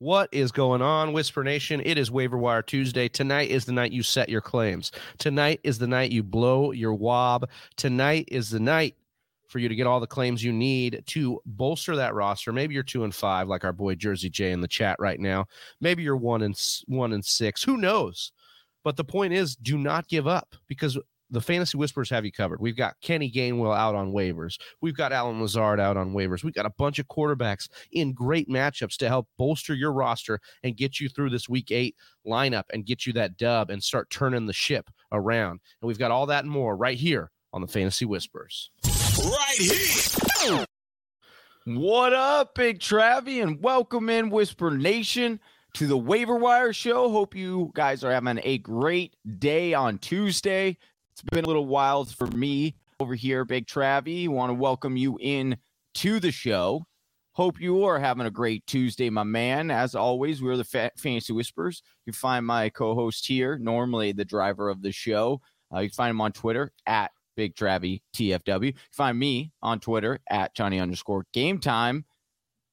What is going on, Whisper Nation? It is Waiver Wire Tuesday. Tonight is the night you set your claims. Tonight is the night you blow your wob. Tonight is the night for you to get all the claims you need to bolster that roster. Maybe you're two and five, like our boy Jersey J in the chat right now. Maybe you're one and one and six. Who knows? But the point is, do not give up because the fantasy whispers have you covered. We've got Kenny Gainwell out on waivers. We've got Allen Lazard out on waivers. We've got a bunch of quarterbacks in great matchups to help bolster your roster and get you through this week eight lineup and get you that dub and start turning the ship around. And we've got all that and more right here on the Fantasy Whispers. Right here. What up, Big Travie, and welcome in Whisper Nation to the Waiver Wire Show. Hope you guys are having a great day on Tuesday. It's been a little wild for me over here, Big Travie. Want to welcome you in to the show. Hope you are having a great Tuesday, my man. As always, we're the Fa- Fantasy Whispers. You find my co-host here, normally the driver of the show. Uh, you find him on Twitter at Big Travie TFW. You find me on Twitter at Johnny underscore Game Time.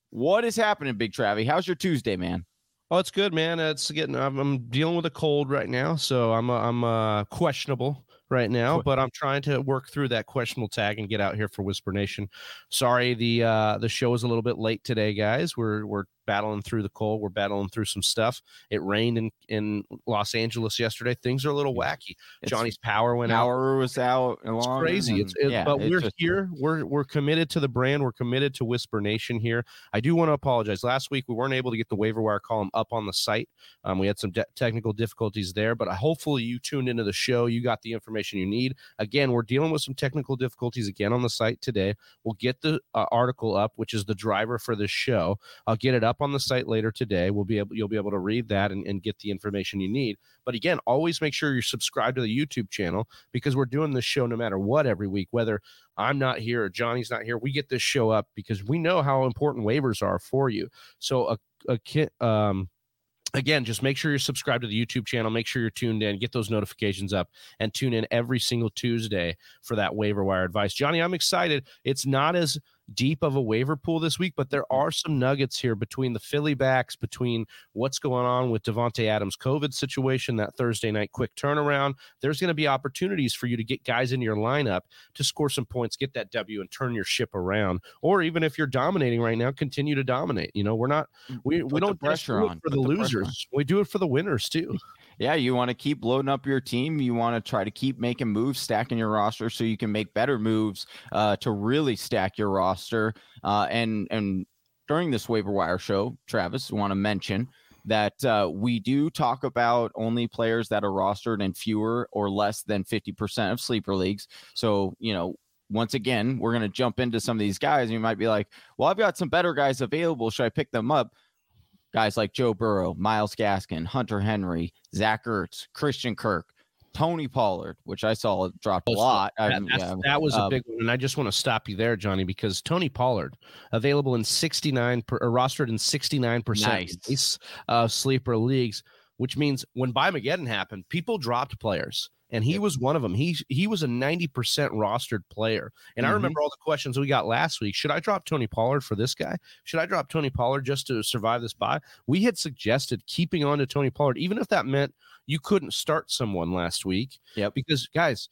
What is happening, Big Travie? How's your Tuesday, man? Oh, it's good, man. It's getting. I'm, I'm dealing with a cold right now, so I'm uh, I'm uh, questionable right now, but I'm trying to work through that questionable tag and get out here for Whisper Nation. Sorry, the uh, the show is a little bit late today, guys. We're we're battling through the cold. We're battling through some stuff. It rained in, in Los Angeles yesterday. Things are a little wacky. It's, Johnny's power went out. power out. was out. It's crazy. And, it's it, yeah, but it's we're just, here. We're we're committed to the brand. We're committed to Whisper Nation here. I do want to apologize. Last week we weren't able to get the waiver wire column up on the site. Um, we had some de- technical difficulties there, but hopefully you tuned into the show. You got the information you need. Again, we're dealing with some technical difficulties again on the site today. We'll get the uh, article up, which is the driver for this show. I'll get it up on the site later today. We'll be able you'll be able to read that and, and get the information you need. But again, always make sure you're subscribed to the YouTube channel because we're doing this show no matter what every week, whether I'm not here or Johnny's not here. We get this show up because we know how important waivers are for you. So a a kit um again, just make sure you're subscribed to the YouTube channel. Make sure you're tuned in, get those notifications up, and tune in every single Tuesday for that waiver wire advice. Johnny, I'm excited. It's not as deep of a waiver pool this week, but there mm. are some nuggets here between the Philly backs, between what's going on with Davante Adams' COVID situation, that Thursday night quick turnaround. There's going to be opportunities for you to get guys in your lineup to score some points, get that W, and turn your ship around. Or even if you're dominating right now, continue to dominate. You know, we're not mm, we, we don't pressure on for the, the losers. We do it for the winners too yeah, you want to keep loading up your team. You want to try to keep making moves, stacking your roster so you can make better moves uh, to really stack your roster. Uh, and and during this waiver wire show, Travis, want to mention that uh, we do talk about only players that are rostered in fewer or less than 50% of sleeper leagues. So, you know, once again, we're going to jump into some of these guys. And you might be like, well, I've got some better guys available. Should I pick them up? Guys like Joe Burrow, Myles Gaskin, Hunter Henry, Zach Ertz, Christian Kirk, Tony Pollard, which I saw dropped a lot. That, yeah, that was a um, big one, and I just want to stop you there, Johnny, because Tony Pollard available in sixty nine, per, rostered in sixty nine percent of sleeper leagues, which means when By Mageddon happened, people dropped players and he was one of them. He he was a 90% rostered player. And mm-hmm. I remember all the questions we got last week. Should I drop Tony Pollard for this guy? Should I drop Tony Pollard just to survive this buy? We had suggested keeping on to Tony Pollard, even if that meant you couldn't start someone last week. Yeah. Because guys,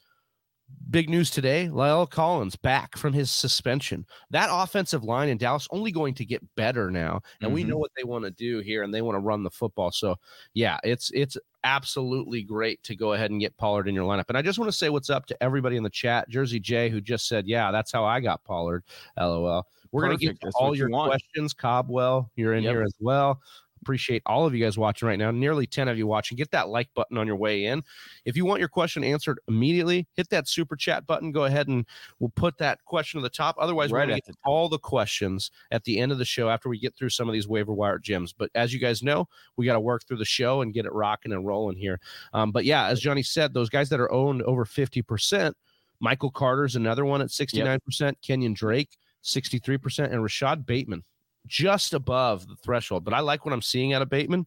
Big news today La'el Collins back from his suspension. That offensive line in Dallas only going to get better now. And mm-hmm. we know what they want to do here and they want to run the football. So, yeah, it's it's absolutely great to go ahead and get Pollard in your lineup. And I just want to say what's up to everybody in the chat. Jersey J, who just said, Yeah, that's how I got Pollard. LOL. We're going to get all your you questions. Cobwell, you're in yep. here as well. Appreciate all of you guys watching right now. Nearly 10 of you watching. Get that like button on your way in. If you want your question answered immediately, hit that super chat button. Go ahead and we'll put that question to the top. Otherwise, right we're going to get the all the questions at the end of the show after we get through some of these waiver wire gems. But as you guys know, we got to work through the show and get it rocking and rolling here. Um, but yeah, as Johnny said, those guys that are owned over 50%, Michael Carter's another one at 69%, yep. Kenyon Drake, 63%, and Rashod Bateman just above the threshold. But I like what I'm seeing out of Bateman,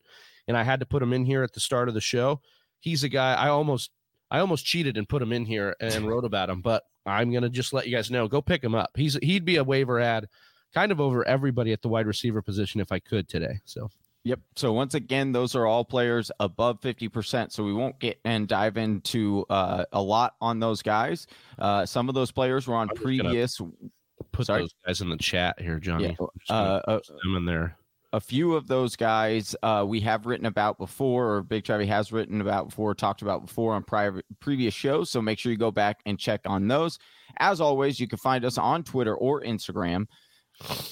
and I had to put him in here at the start of the show. He's a guy I almost I almost cheated and put him in here and wrote about him, but I'm gonna just let you guys know. Go pick him up. He's he'd be a waiver ad, kind of over everybody at the wide receiver position if I could today. So Yep. So once again, those are all players above 50%. So we won't get and dive into uh, a lot on those guys. Uh, some of those players were on previous. Put Sorry? those guys in the chat here, Johnny. Yeah. Uh, uh, them in there. A few of those guys uh, we have written about before, or Big Travie has written about before, talked about before on private previous shows. So make sure you go back and check on those. As always, you can find us on Twitter or Instagram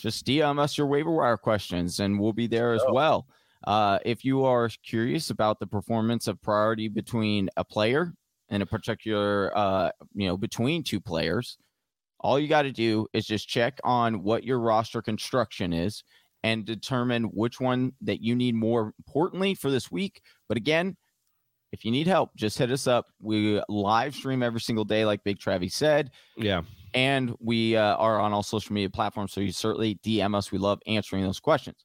just DM us your waiver wire questions and we'll be there as oh. well. Uh, if you are curious about the performance of priority between a player and a particular, uh, you know, between two players, all you got to do is just check on what your roster construction is and determine which one that you need more importantly for this week. But again, if you need help, just hit us up. We live stream every single day, like Big Travie said. Yeah. And we uh, are on all social media platforms. So you certainly DM us. We love answering those questions.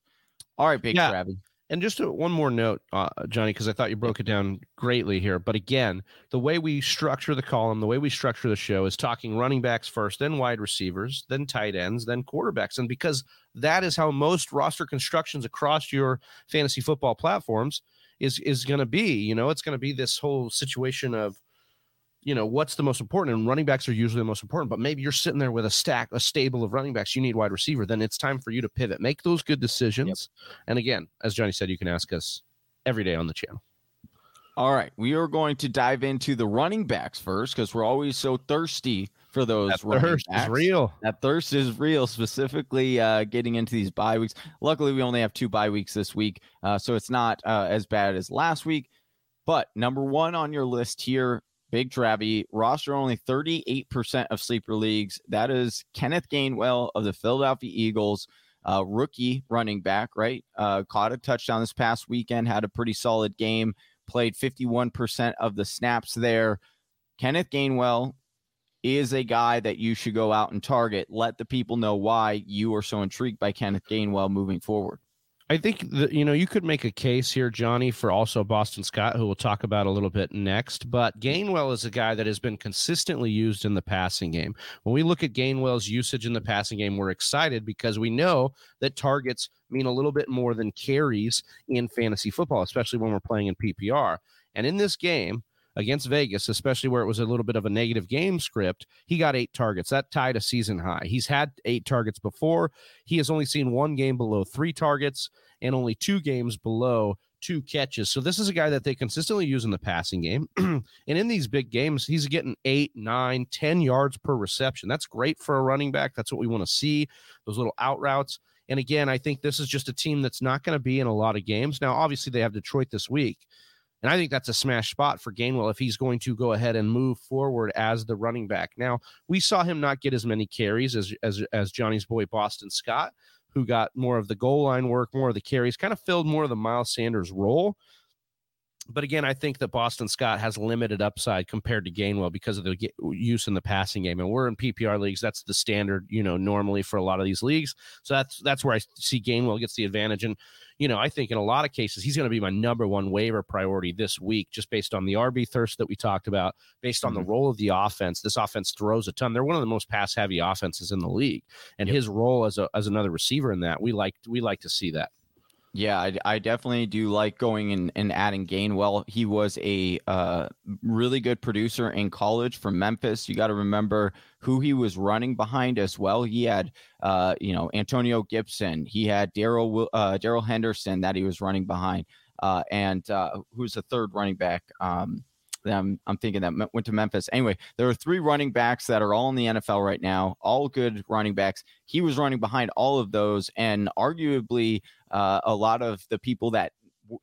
All right, Big yeah. Travie. And just a, one more note, uh, Johnny, because I thought you broke it down greatly here. But again, the way we structure the column, the way we structure the show is talking running backs first, then wide receivers, then tight ends, then quarterbacks. And because that is how most roster constructions across your fantasy football platforms is is going to be. You know, it's going to be this whole situation of you know what's the most important and running backs are usually the most important but maybe you're sitting there with a stack a stable of running backs you need wide receiver then it's time for you to pivot make those good decisions yep. and again as johnny said you can ask us every day on the channel all right we are going to dive into the running backs first because we're always so thirsty for those that thirst backs. is real that thirst is real specifically uh, getting into these bye weeks luckily we only have two bye weeks this week uh, so it's not uh, as bad as last week but number one on your list here Big Travie roster only 38% of sleeper leagues. That is Kenneth Gainwell of the Philadelphia Eagles, uh, rookie running back, right? Uh, caught a touchdown this past weekend, had a pretty solid game, played 51% of the snaps there. Kenneth Gainwell is a guy that you should go out and target. Let the people know why you are so intrigued by Kenneth Gainwell moving forward. I think that you know you could make a case here, Johnny, for also Boston Scott, who we'll talk about a little bit next. But Gainwell is a guy that has been consistently used in the passing game. When we look at Gainwell's usage in the passing game, we're excited because we know that targets mean a little bit more than carries in fantasy football, especially when we're playing in PPR. And in this game, against Vegas, especially where it was a little bit of a negative game script, he got eight targets. That tied a season high. He's had eight targets before. He has only seen one game below three targets and only two games below two catches. So this is a guy that they consistently use in the passing game. and in these big games, he's getting eight, nine, ten yards per reception. That's great for a running back. That's what we want to see. Those little out routes. And again, I think this is just a team that's not going to be in a lot of games. Now, obviously, they have Detroit this week. And I think that's a smash spot for Gainwell if he's going to go ahead and move forward as the running back. Now, we saw him not get as many carries as as, as Johnny's boy Boston Scott, who got more of the goal line work, more of the carries, kind of filled more of the Miles Sanders role. But again, I think that Boston Scott has limited upside compared to Gainwell because of the use in the passing game. And we're in PPR leagues; that's the standard, you know, normally for a lot of these leagues. So that's that's where I see Gainwell gets the advantage. And you know, I think in a lot of cases he's going to be my number one waiver priority this week, just based on the RB thirst that we talked about, based on mm-hmm. the role of the offense. This offense throws a ton. They're one of the most pass heavy offenses in the league, and yep. his role as a as another receiver in that, we like we like to see that. Yeah, I, I, definitely do like going and, and adding Gainwell. He was a uh, really good producer in college from Memphis. You got to remember who he was running behind as well. He had, uh, you know, Antonio Gibson. He had Darrell uh, Darrell Henderson that he was running behind, uh, and uh, who's the third running back? Um, I'm, I'm thinking that went to Memphis. Anyway, there are three running backs that are all in the NFL right now, all good running backs. He was running behind all of those, and arguably uh, a lot of the people that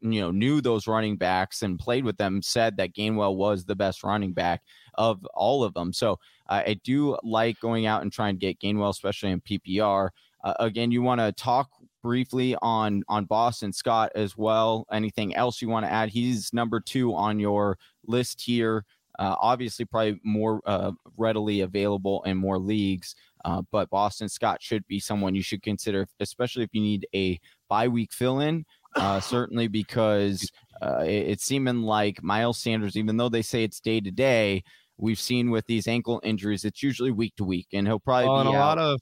you know knew those running backs and played with them said that Gainwell was the best running back of all of them. So uh, I do like going out and trying to get Gainwell, especially in PPR. Uh, again, you want to talk briefly on on Boston Scott as well. Anything else you want to add? He's number two on your list here. Uh, obviously, probably more uh, readily available in more leagues. Uh, but Boston Scott should be someone you should consider, especially if you need a bye week fill in. Uh, certainly, because uh, it, it's seeming like Miles Sanders, even though they say it's day to day, we've seen with these ankle injuries, it's usually week to week, and he'll probably well, be a lot of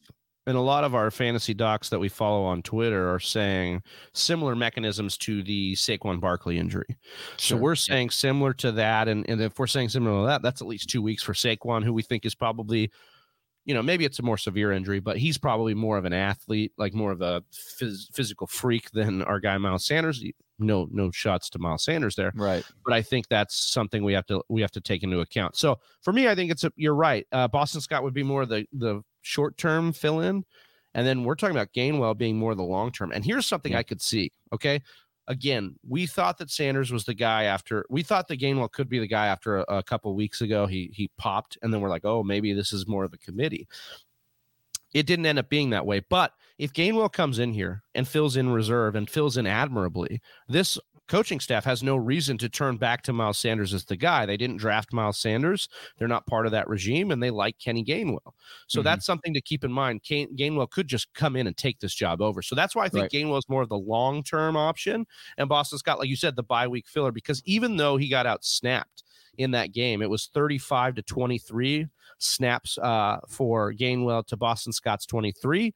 and a lot of our fantasy docs that we follow on Twitter are saying similar mechanisms to the Saquon Barkley injury. Sure. So we're saying yeah. similar to that, and, and if we're saying similar to that, that's at least two weeks for Saquon, who we think is probably, you know, maybe it's a more severe injury, but he's probably more of an athlete, like more of a phys- physical freak than our guy Miles Sanders. No, no shots to Miles Sanders there, right? But I think that's something we have to we have to take into account. So for me, I think it's a, you're right. Uh, Boston Scott would be more the the short term fill in. And then we're talking about Gainwell being more the long term. And here's something yeah. I could see. Okay. Again, we thought that Sanders was the guy after we thought that Gainwell could be the guy after a, a couple weeks ago. He he popped, and then we're like, oh, maybe this is more of a committee. It didn't end up being that way. But if Gainwell comes in here and fills in reserve and fills in admirably, this coaching staff has no reason to turn back to Miles Sanders as the guy. They didn't draft Miles Sanders. They're not part of that regime, and they like Kenny Gainwell. So mm-hmm. that's something to keep in mind. Gainwell could just come in and take this job over. So that's why I think right. Gainwell is more of the long term option. And Boston Scott, like you said, the bye week filler because even though he got out snapped in that game, it was 35 to 23 snaps uh, for Gainwell to Boston Scott's 23.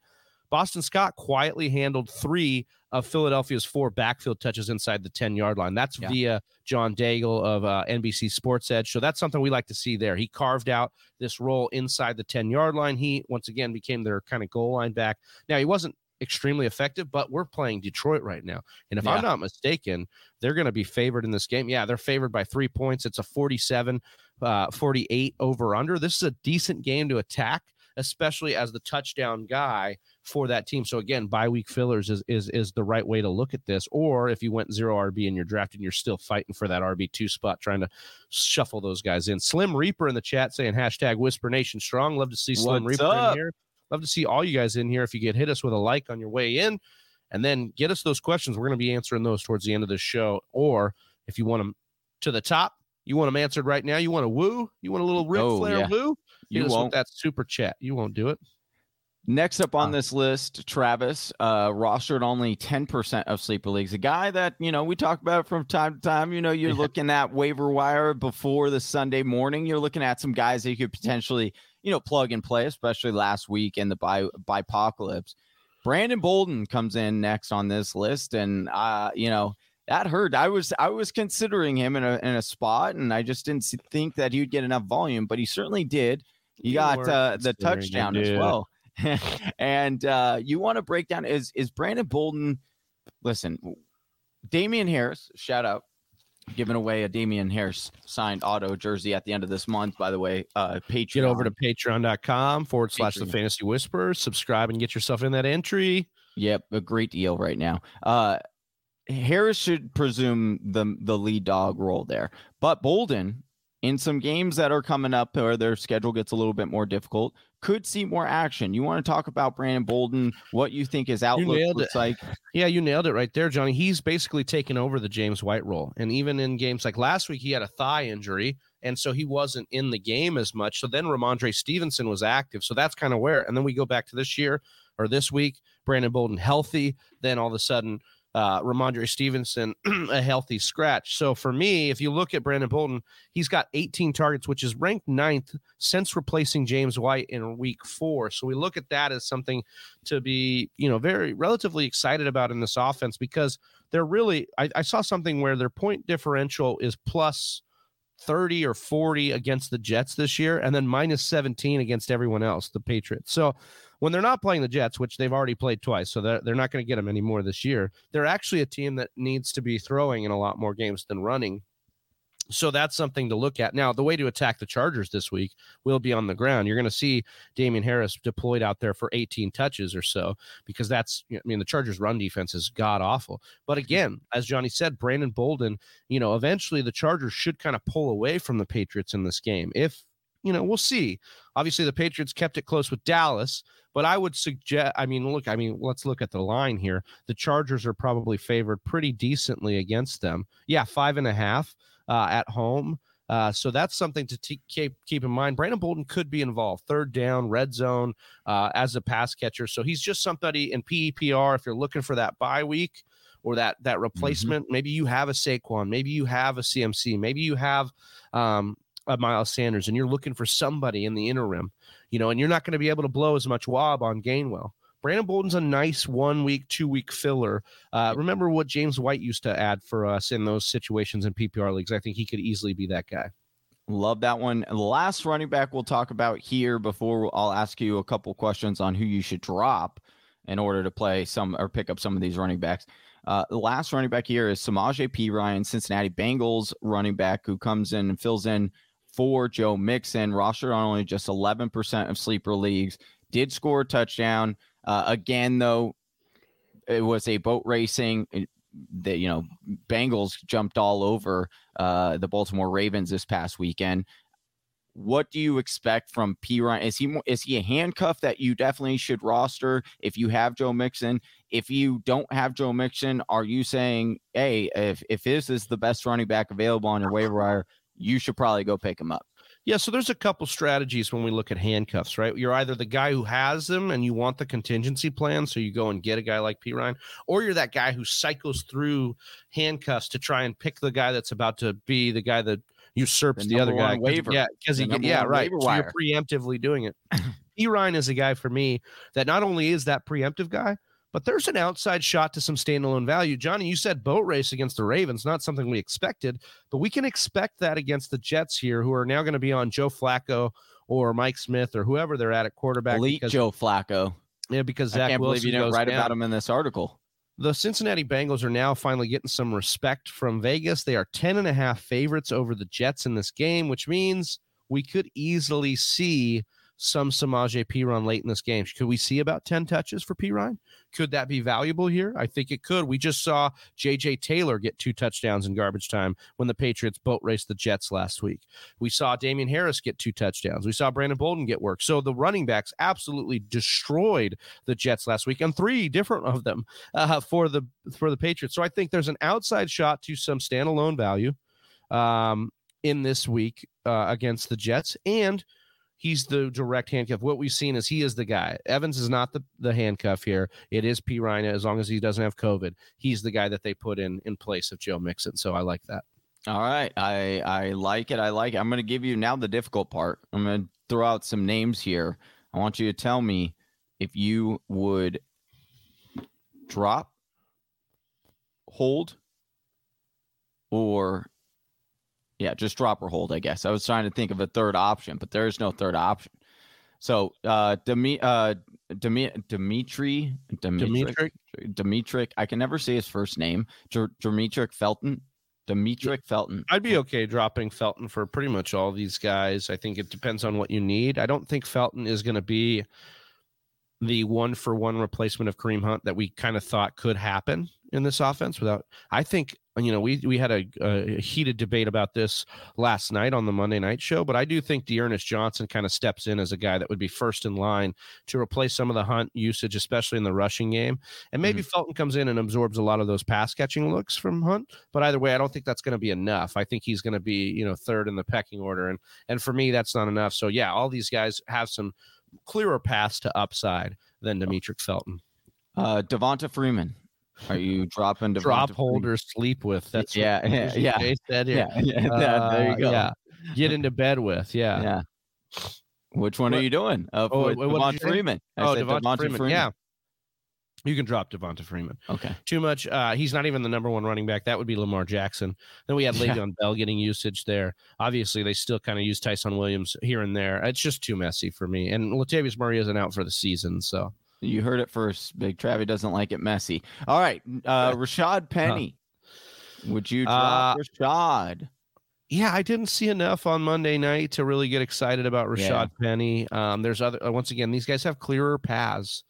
Boston Scott quietly handled three of Philadelphia's four backfield touches inside the 10 yard line. That's yeah. via John Daigle of uh, NBC Sports Edge. So that's something we like to see there. He carved out this role inside the 10 yard line. He, once again, became their kind of goal line back. Now, he wasn't extremely effective, but we're playing Detroit right now. And if yeah. I'm not mistaken, they're going to be favored in this game. Yeah, they're favored by three points. It's a 47 uh, 48 over under. This is a decent game to attack, especially as the touchdown guy for that team. So again, bye week fillers is is is the right way to look at this. Or if you went zero RB and you're drafting, you're still fighting for that RB two spot, trying to shuffle those guys in. Slim Reaper in the chat saying hashtag Whisper Nation strong. Love to see Slim What's Reaper up? in here. Love to see all you guys in here. If you get hit us with a like on your way in, and then get us those questions, we're going to be answering those towards the end of the show. Or if you want them to the top, you want them answered right now. You want a woo? You want a little Ric oh, Flair yeah. woo? Hit you won't. that super chat. You won't do it. Next up on this list, Travis, uh, rostered only 10% of sleeper leagues. A guy that, you know, we talk about from time to time. You know, you're yeah. looking at waiver wire before the Sunday morning. You're looking at some guys that you could potentially, you know, plug and play, especially last week in the by apocalypse. Brandon Bolden comes in next on this list. And, uh, you know, that hurt. I was I was considering him in a in a spot, and I just didn't think that he'd get enough volume, but he certainly did. He you got uh, the touchdown as well. and uh, you want to break down is is Brandon Bolden? Listen, Damien Harris, shout out, giving away a Damien Harris signed auto jersey at the end of this month. By the way, uh, Patreon. Get over to patreon.com forward slash the fantasy whisperer. Subscribe and get yourself in that entry. Yep, a great deal right now. Uh, Harris should presume the the lead dog role there, but Bolden in some games that are coming up where their schedule gets a little bit more difficult, could see more action. You want to talk about Brandon Bolden, what you think his outlook looks it. like? Yeah, you nailed it right there, Johnny. He's basically taken over the James White role. And even in games like last week, he had a thigh injury. And so he wasn't in the game as much. So then Rhamondre Stevenson was active. So that's kind of where. And then we go back to this year or this week, Brandon Bolden healthy. Then all of a sudden, uh, Rhamondre Stevenson a healthy scratch. So for me, if you look at Brandon Bolden, he's got 18 targets, which is ranked ninth since replacing James White in week four. So we look at that as something to be, you know, very relatively excited about in this offense because they're really, I, I saw something where their point differential is plus 30 or 40 against the Jets this year and then minus 17 against everyone else, the Patriots. So when they're not playing the Jets, which they've already played twice, so they're, they're not going to get them anymore this year, they're actually a team that needs to be throwing in a lot more games than running. So that's something to look at. Now, the way to attack the Chargers this week will be on the ground. You're going to see Damien Harris deployed out there for 18 touches or so because that's, I mean, the Chargers' run defense is god awful. But again, as Johnny said, Brandon Bolden, you know, eventually the Chargers should kind of pull away from the Patriots in this game. If, you know, we'll see. Obviously, the Patriots kept it close with Dallas, but I would suggest, I mean, look, I mean, let's look at the line here. The Chargers are probably favored pretty decently against them. Yeah, five and a half uh, at home. Uh, so that's something to t- keep keep in mind. Brandon Bolden could be involved, third down, red zone, uh, as a pass catcher. So he's just somebody in PPR. If you're looking for that bye week or that that mm-hmm. replacement, mm-hmm. maybe you have a Saquon, maybe you have a CMC, maybe you have um, a Miles Sanders, and you're looking for somebody in the interim you know, and you're not going to be able to blow as much wob on Gainwell. Brandon Bolden's a nice one week, two week filler. Uh, remember what James White used to add for us in those situations in PPR leagues. I think he could easily be that guy. Love that one. And The last running back we'll talk about here before I'll ask you a couple questions on who you should drop in order to play some or pick up some of these running backs. Uh, the last running back here is Samaje Perine, Cincinnati Bengals running back who comes in and fills in for Joe Mixon. Roster on only just 11% of sleeper leagues. Did score a touchdown. Uh, again, though, it was a boat racing. The you know Bengals jumped all over uh, the Baltimore Ravens this past weekend. What do you expect from Perine? Is he is he a handcuff that you definitely should roster if you have Joe Mixon? If you don't have Joe Mixon, are you saying, hey, if if this is the best running back available on your waiver wire, you should probably go pick him up? Yeah, so there's a couple strategies when we look at handcuffs, right? You're either the guy who has them and you want the contingency plan, so you go and get a guy like Perine, or you're that guy who cycles through handcuffs to try and pick the guy that's about to be the guy that usurps the, the other guy. Waiver. Yeah, because he yeah, right. So you're preemptively doing it. Perine is a guy for me that not only is that preemptive guy, but there's an outside shot to some standalone value. Johnny, you said boat race against the Ravens, not something we expected, but we can expect that against the Jets here, who are now going to be on Joe Flacco or Mike Smith or whoever they're at at quarterback. Elite because, Joe Flacco. Yeah, because Zach I can't Wilson believe you didn't write down. about him in this article. The Cincinnati Bengals are now finally getting some respect from Vegas. They are 10 and a half favorites over the Jets in this game, which means we could easily see some Samaje Perine late in this game. Could we see about 10 touches for Perine? Could that be valuable here? I think it could. We just saw JJ Taylor get two touchdowns in garbage time when the Patriots boat raced the Jets last week. We saw Damien Harris get two touchdowns. We saw Brandon Bolden get work. So the running backs absolutely destroyed the Jets last week, and three different of them uh, for the for the Patriots. So I think there's an outside shot to some standalone value um, in this week uh, against the Jets, and he's the direct handcuff. What we've seen is he is the guy. Evans is not the, the handcuff here. It is Perine as long as he doesn't have COVID. He's the guy that they put in in place of Joe Mixon. So I like that. All right. I I like it. I like it. I'm going to give you now the difficult part. I'm going to throw out some names here. I want you to tell me if you would drop, hold, or yeah, just drop or hold, I guess. I was trying to think of a third option, but there is no third option. So, uh, Demi, uh, Demi, Dimitri, Dimitri, Dimitri, I can never say his first name. Dimitri Felton. Dimitri Felton. I'd be okay dropping Felton for pretty much all these guys. I think it depends on what you need. I don't think Felton is going to be the one for one replacement of Kareem Hunt that we kind of thought could happen in this offense without I think you know we we had a, a, heated debate about this last night on the Monday night show but I do think D'Ernest Johnson kind of steps in as a guy that would be first in line to replace some of the Hunt usage especially in the rushing game. And maybe mm-hmm. Felton comes in and absorbs a lot of those pass catching looks from Hunt but either way I don't think that's going to be enough. I think he's going to be you know third in the pecking order and and for me that's not enough. So yeah all these guys have some clearer paths to upside than Demetric Felton. Uh Devonta Freeman are you dropping to drop holder sleep with? That's yeah, yeah, yeah. Jay said yeah, yeah. Uh, there you go. Yeah, get into bed with. Yeah, yeah. Which one what? are you doing? Uh, oh, Devonta Freeman. I oh, Devonta, Devonta Freeman. Freeman. Yeah. You can drop Devonta Freeman. Okay. Too much. Uh, he's not even the number one running back. That would be Lamar Jackson. Then we had Le'Veon yeah. Bell getting usage there. Obviously, they still kind of use Ty'Son Williams here and there. It's just too messy for me. And Latavius Murray isn't out for the season, so you heard it first. Big Travie doesn't like it messy. All right, uh, Rashad Penny. Would you drop uh, Rashad? Yeah, I didn't see enough on Monday night to really get excited about Rashad yeah. Penny. Um, there's other uh, once again, these guys have clearer paths,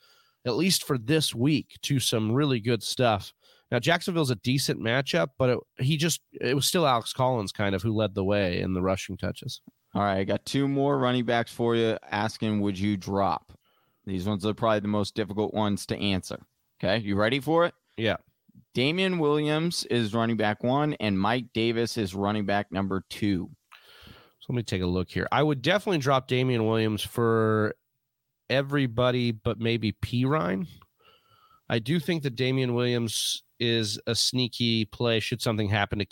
at least for this week, to some really good stuff. Now Jacksonville's a decent matchup, but it, he just it was still Alex Collins kind of who led the way in the rushing touches. All right, I got two more running backs for you. Asking, would you drop? These ones are probably the most difficult ones to answer. Okay, you ready for it? Yeah. Damien Williams is running back one, and Mike Davis is running back number two. So let me take a look here. I would definitely drop Damien Williams for everybody but maybe Perine. I do think that Damien Williams is a sneaky play should something happen to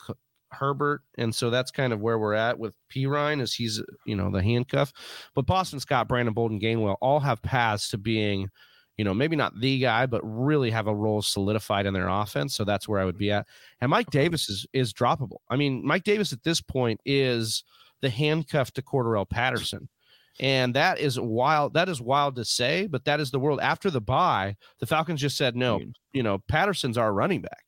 Herbert, and so that's kind of where we're at with Perine, as he's you know the handcuff. But Boston Scott, Brandon Bolden, Gainwell all have paths to being, you know, maybe not the guy, but really have a role solidified in their offense. So that's where I would be at. And Mike Davis is is droppable. I mean, Mike Davis at this point is the handcuff to Cordarrelle Patterson. And that is wild. That is wild to say, but that is the world. After the buy, the Falcons just said, no, you know, Patterson's our running back.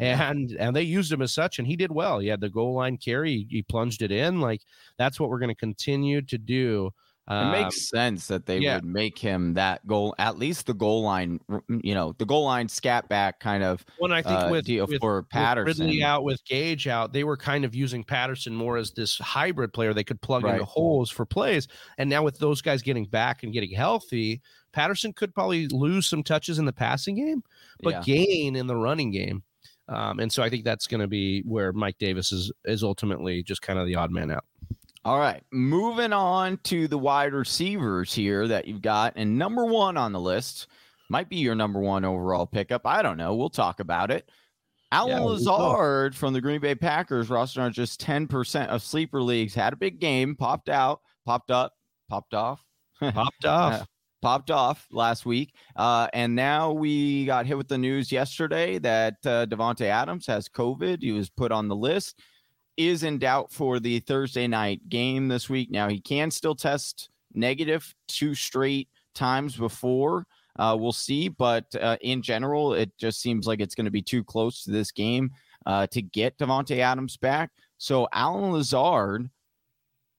And and they used him as such, and he did well. He had the goal line carry, he, he plunged it in. Like that's what we're going to continue to do it makes um, sense that they yeah. would make him that goal, at least the goal line, you know, the goal line scat back kind of. When I think uh, with, deal with, for Patterson, with Ridley out with Gage out, they were kind of using Patterson more as this hybrid player they could plug right. into holes for plays. And now with those guys getting back and getting healthy, Patterson could probably lose some touches in the passing game, but yeah. gain in the running game. Um, and so I think that's going to be where Mike Davis is is ultimately just kind of the odd man out. All right, moving on to the wide receivers here that you've got, and number one on the list might be your number one overall pickup. I don't know. We'll talk about it. Allen yeah, Lazard from the Green Bay Packers, roster on just 10% of sleeper leagues, had a big game, popped out, popped up, popped off, popped off. Popped off last week. Uh, and now we got hit with the news yesterday that uh, Davante Adams has COVID. He was put on the list is in doubt for the Thursday night game this week. Now, he can still test negative two straight times before. Uh, we'll see. But uh, in general, it just seems like it's going to be too close to this game uh, to get Davante Adams back. So, Allen Lazard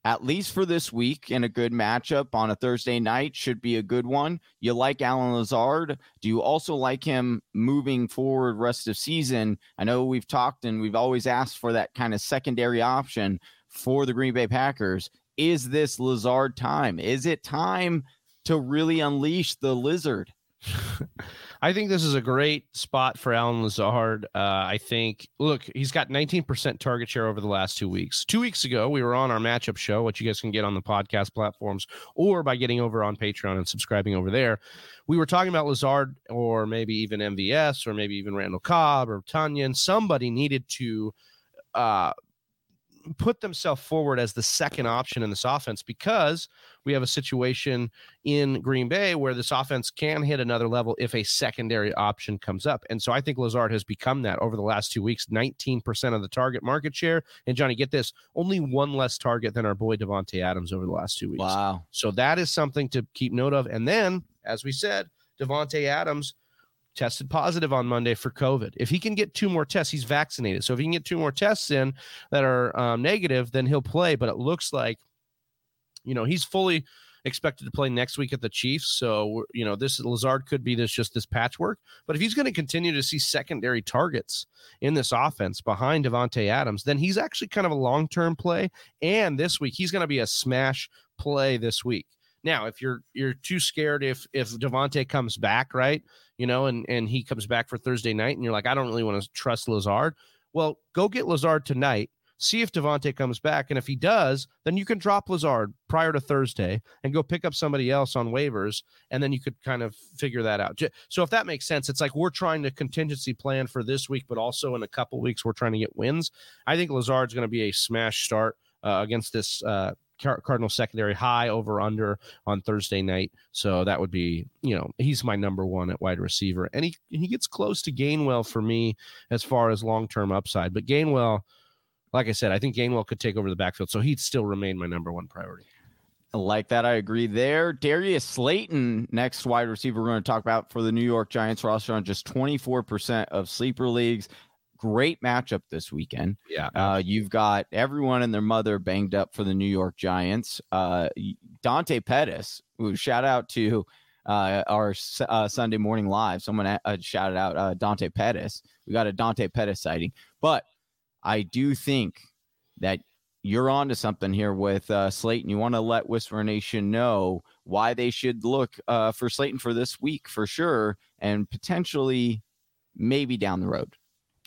at least for this week in a good matchup on a Thursday night should be a good one. You like Allen Lazard. Do you also like him moving forward rest of season? I know we've talked and we've always asked for that kind of secondary option for the Green Bay Packers. Is this Lazard time? Is it time to really unleash the lizard? I think this is a great spot for Allen Lazard. Uh, I think, look, he's got 19% target share over the last two weeks. Two weeks ago, we were on our matchup show, which you guys can get on the podcast platforms or by getting over on Patreon and subscribing over there. We were talking about Lazard or maybe even MVS or maybe even Randall Cobb or Tanya, and Somebody needed to uh, put themselves forward as the second option in this offense because we have a situation in Green Bay where this offense can hit another level if a secondary option comes up. And so I think Lazard has become that over the last two weeks 19% of the target market share. And Johnny, get this only one less target than our boy Davante Adams over the last two weeks. Wow. So that is something to keep note of. And then, as we said, Davante Adams tested positive on Monday for COVID. If he can get two more tests, he's vaccinated. So if he can get two more tests in that are um, negative, then he'll play. But it looks like, you know, he's fully expected to play next week at the Chiefs. So you know, this Lazard could be this just this patchwork. But if he's going to continue to see secondary targets in this offense behind Davante Adams, then he's actually kind of a long term play. And this week he's going to be a smash play this week. Now, if you're you're too scared if if Davante comes back, right? You know, and and he comes back for Thursday night, and you're like, I don't really want to trust Lazard. Well, go get Lazard tonight. See if Davante comes back, and if he does, then you can drop Lazard prior to Thursday and go pick up somebody else on waivers, and then you could kind of figure that out. So if that makes sense, it's like we're trying to contingency plan for this week, but also in a couple weeks we're trying to get wins. I think Lazard's going to be a smash start uh, against this uh, Cardinal secondary high over under on Thursday night. So that would be, you know, he's my number one at wide receiver. And he, he gets close to Gainwell for me as far as long term upside. But Gainwell, like I said, I think Gainwell could take over the backfield. So he'd still remain my number one priority. Like that. I agree there. Darius Slayton, next wide receiver we're going to talk about for the New York Giants roster on just 24% of sleeper leagues great matchup this weekend. Yeah. Uh, you've got everyone and their mother banged up for the New York Giants. Uh, Dante Pettis, who shout out to uh, our uh, Sunday morning live. Someone uh, shouted out uh, Dante Pettis. We got a Dante Pettis sighting, but I do think that you're on to something here with uh, Slayton. You want to let Whisper Nation know why they should look uh, for Slayton for this week for sure, and potentially maybe down the road.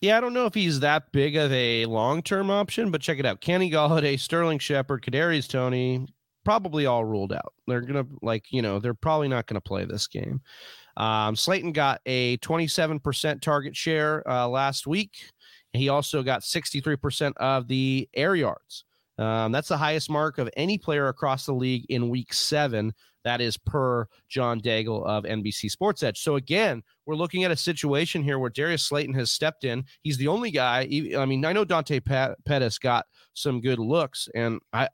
Yeah, I don't know if he's that big of a long term option, but check it out. Kenny Golladay, Sterling Shepard, Kadarius Toney, probably all ruled out. They're gonna like, you know, they're probably not gonna play this game. Um, Slayton got a 27% target share uh, last week, He also got 63% of the air yards. Um, that's the highest mark of any player across the league in week seven. That is per John Daigle of NBC Sports Edge. So again, we're looking at a situation here where Darius Slayton has stepped in. He's the only guy. I mean, I know Dante Pettis got some good looks, and I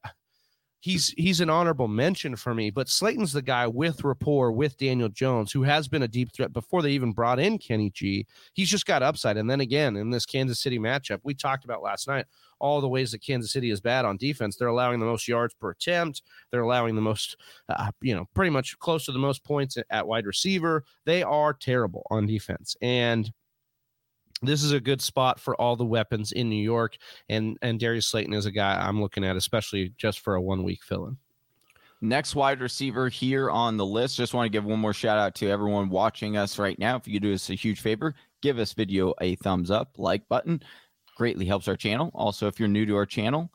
he's he's an honorable mention for me. But Slayton's the guy with rapport with Daniel Jones, who has been a deep threat before they even brought in Kenny G. He's just got upside. And then again, in this Kansas City matchup, we talked about last night all the ways that Kansas City is bad on defense. They're allowing the most yards per attempt. They're allowing the most, uh, you know, pretty much close to the most points at wide receiver. They are terrible on defense. And this is a good spot for all the weapons in New York. And and Darius Slayton is a guy I'm looking at, especially just for a one week fill in. Next wide receiver here on the list. Just want to give one more shout out to everyone watching us right now. If you do us a huge favor, give this video a thumbs up, like button greatly helps our channel. Also, if you're new to our channel,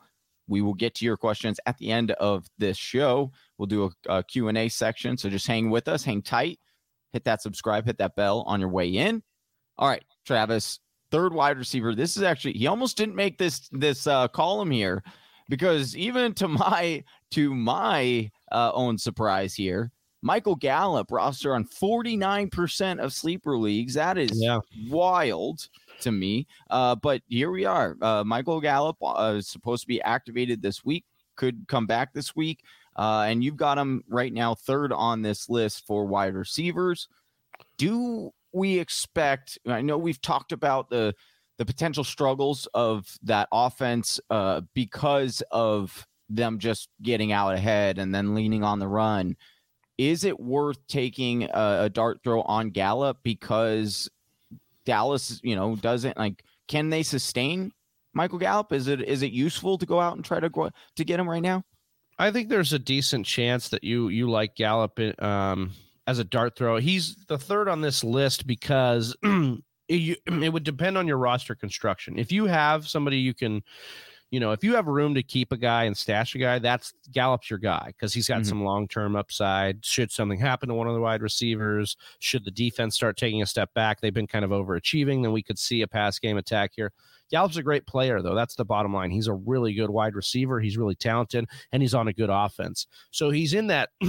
we will get to your questions at the end of this show. We'll do a, a Q&A section, so just hang with us, hang tight, hit that subscribe, hit that bell on your way in. All right, Travis, third wide receiver. This is actually he almost didn't make this this uh, column here because even to my to my uh, own surprise here, Michael Gallup roster on 49% of sleeper leagues. That is yeah. wild to me. Uh, but here we are. Uh, Michael Gallup uh, is supposed to be activated this week, could come back this week. Uh, and you've got him right now third on this list for wide receivers. Do we expect? I know we've talked about the the potential struggles of that offense uh, because of them just getting out ahead and then leaning on the run. Is it worth taking a, a dart throw on Gallup because Dallas, you know, doesn't like can they sustain Michael Gallup? Is it is it useful to go out and try to go to get him right now? I think there's a decent chance that you you like Gallup um, as a dart throw. He's the third on this list because it, would depend on your roster construction. If you have somebody you can you know, if you have room to keep a guy and stash a guy, that's Gallup's your guy because he's got mm-hmm. some long term upside. Should something happen to one of the wide receivers, should the defense start taking a step back, they've been kind of overachieving, then we could see a pass game attack here. Gallup's a great player, though. That's the bottom line. He's a really good wide receiver. He's really talented, and he's on a good offense. So he's in that.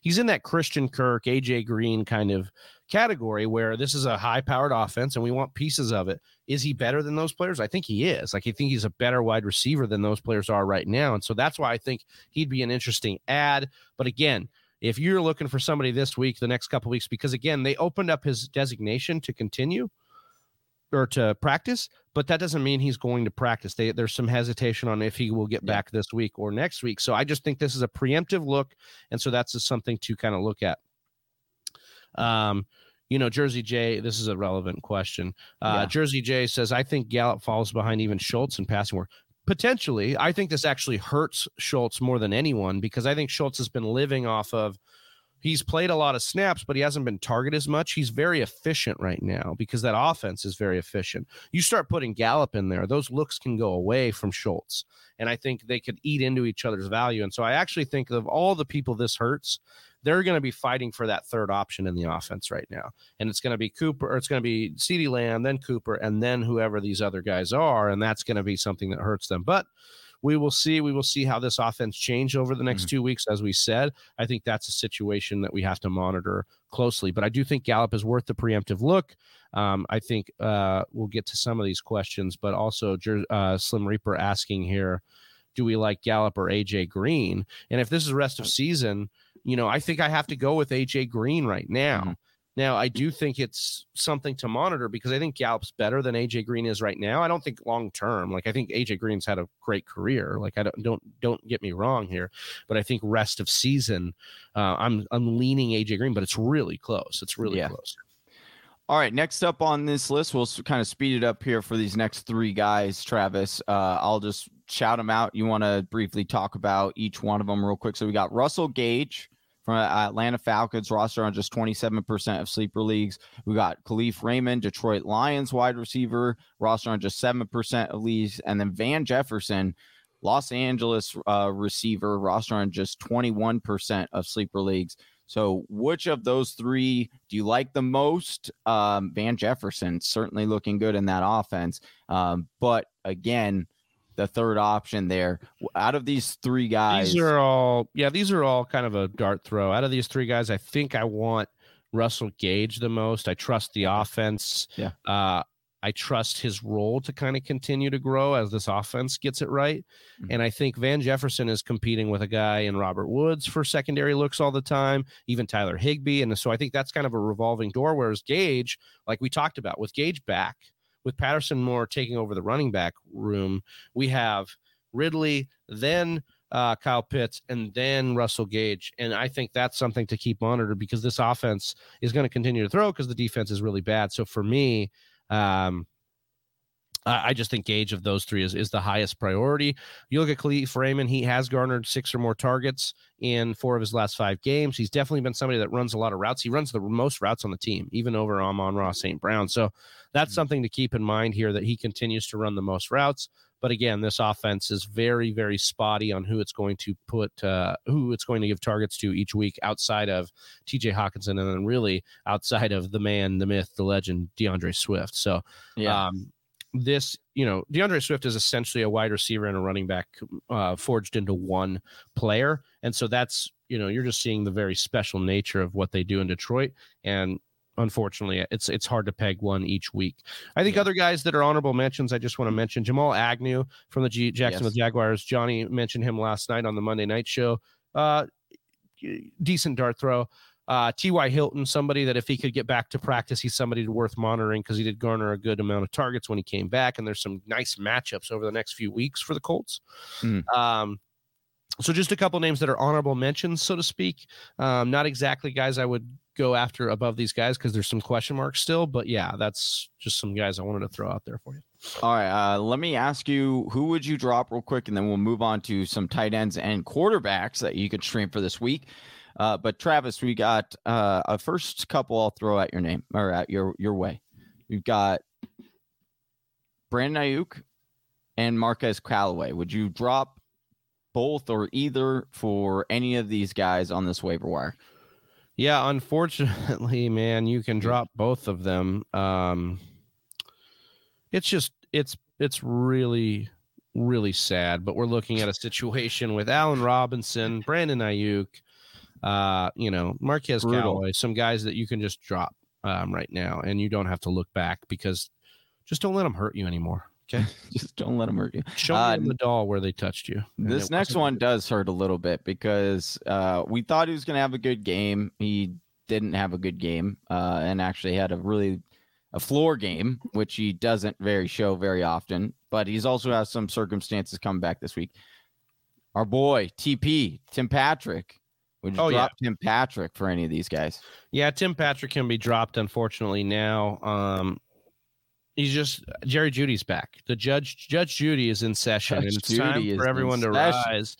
he's in that Christian Kirk, AJ Green kind of category where this is a high powered offense and we want pieces of it. Is he better than those players? I think he is. Like, I think he's a better wide receiver than those players are right now. And so that's why I think he'd be an interesting ad. But again, if you're looking for somebody this week, the next couple weeks, because again, they opened up his designation to continue or to practice, but that doesn't mean he's going to practice. They, there's some hesitation on if he will get yeah. back this week or next week. So I just think this is a preemptive look. And so that's just something to kind of look at. Um, you know, Jersey J, this is a relevant question. Uh, yeah. Jersey J says, I think Gallup falls behind even Schultz in passing work. Potentially, I think this actually hurts Schultz more than anyone because I think Schultz has been living off of he's played a lot of snaps, but he hasn't been targeted as much. He's very efficient right now because that offense is very efficient. You start putting Gallup in there, those looks can go away from Schultz. And I think they could eat into each other's value. And so I actually think of all the people this hurts, they're going to be fighting for that third option in the offense right now. And it's going to be Cooper, or it's going to be CeeDee Lamb, then Cooper, and then whoever these other guys are. And that's going to be something that hurts them. But we will see. We will see how this offense change over the next mm-hmm. two weeks. As we said, I think that's a situation that we have to monitor closely. But I do think Gallup is worth the preemptive look. Um, I think uh, we'll get to some of these questions, but also uh, Slim Reaper asking here, do we like Gallup or AJ Green? And if this is rest of season, you know, I think I have to go with AJ Green right now. Mm-hmm. Now, I do think it's something to monitor because I think Gallup's better than AJ Green is right now. I don't think long term. Like I think AJ Green's had a great career. Like I don't don't don't get me wrong here, but I think rest of season, uh, I'm I'm leaning AJ Green, but it's really close. It's really yeah. close. All right, next up on this list, we'll kind of speed it up here for these next three guys. Travis, uh, I'll just shout them out. You want to briefly talk about each one of them real quick? So we got Russell Gage from Atlanta Falcons roster on just 27% of sleeper leagues. We got Kalif Raymond, Detroit Lions wide receiver, roster on just 7% of leagues. And then Van Jefferson, Los Angeles uh, receiver, roster on just 21% of sleeper leagues. So, which of those three do you like the most? Um, Van Jefferson certainly looking good in that offense, um, but again, the third option there. Out of these three guys, these are all yeah, these are all kind of a dart throw. Out of these three guys, I think I want Russell Gage the most. I trust the offense. Yeah. Uh, I trust his role to kind of continue to grow as this offense gets it right. Mm-hmm. And I think Van Jefferson is competing with a guy in Robert Woods for secondary looks all the time, even Tyler Higbee. And so I think that's kind of a revolving door. Whereas Gage, like we talked about, with Gage back, with Patterson Moore taking over the running back room, we have Ridley, then uh, Kyle Pitts, and then Russell Gage. And I think that's something to keep monitored because this offense is going to continue to throw because the defense is really bad. So for me, um, I just think Gage of those three is, is the highest priority. You look at Kalif Raymond, he has garnered six or more targets in four of his last five games. He's definitely been somebody that runs a lot of routes. He runs the most routes on the team, even over Amon-Ra St. Brown. So that's mm-hmm. something to keep in mind here that he continues to run the most routes. But again, this offense is very, very spotty on who it's going to put, uh, who it's going to give targets to each week outside of TJ Hockenson and then really outside of the man, the myth, the legend, D'Andre Swift. So, yeah. Um, this, you know, D'Andre Swift is essentially a wide receiver and a running back uh, forged into one player. And so that's, you know, you're just seeing the very special nature of what they do in Detroit. And unfortunately it's it's hard to peg one each week i think yeah. other guys that are honorable mentions i just want to mention jamal agnew from the G- jacksonville yes. jaguars johnny mentioned him last night on the monday night show uh decent dart throw uh, T.Y. Hilton, somebody that if he could get back to practice, he's somebody worth monitoring because he did garner a good amount of targets when he came back. And there's some nice matchups over the next few weeks for the Colts. Mm. Um, so just a couple names that are honorable mentions, so to speak. Um, not exactly guys I would go after above these guys because there's some question marks still. But yeah, that's just some guys I wanted to throw out there for you. All right. Uh, let me ask you who would you drop real quick, and then we'll move on to some tight ends and quarterbacks that you could stream for this week. Uh, but Travis, we got uh, a first couple. I'll throw out your name or at your your way. We've got Brandon Aiyuk and Marquez Callaway. Would you drop both or either for any of these guys on this waiver wire? Yeah, unfortunately, man, you can drop both of them. Um, it's just it's it's really really sad. But we're looking at a situation with Allen Robinson, Brandon Aiyuk, uh, you know, Marquez Brutal. Callaway, some guys that you can just drop um, right now, and you don't have to look back because just don't let them hurt you anymore. Okay. Just don't let them hurt you. Show uh, them the doll where they touched you. This next one does hurt a little bit because uh, we thought he was going to have a good game. He didn't have a good game uh, and actually had a really a floor game, which he doesn't very show very often. But he's also has some circumstances coming back this week. Our boy TP Tim Patrick. Would you oh, drop yeah. Tim Patrick for any of these guys? Yeah, Tim Patrick can be dropped, unfortunately, now. Um, He's just Jerry Jeudy's back. The judge Judge Judy is in session, judge and it's Judy time for everyone to rise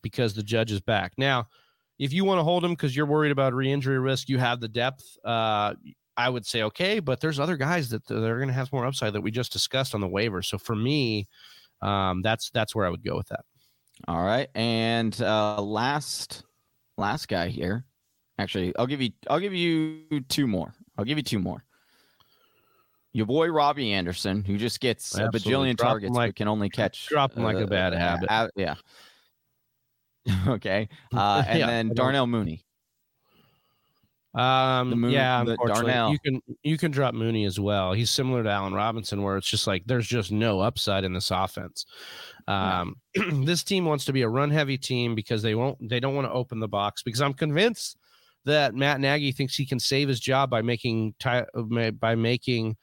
because the judge is back. Now, if you want to hold him because you're worried about re-injury risk, you have the depth. Uh, I would say okay, but there's other guys that they're going to have more upside that we just discussed on the waiver. So for me, um, that's that's where I would go with that. All right, and uh, last last guy here. Actually, I'll give you I'll give you two more. I'll give you two more your boy Robbie Anderson, who just gets Absolutely. a bajillion drop targets like, but can only catch drop him uh, like a bad uh, habit. Uh, yeah. okay. Uh, and yeah, then Darnell Mooney. Um. Moon, yeah. Darnell. You can you can drop Mooney as well. He's similar to Allen Robinson, where it's just like there's just no upside in this offense. Um, this team wants to be a run heavy team because they won't they don't want to open the box because I'm convinced that Matt Nagy thinks he can save his job by making by making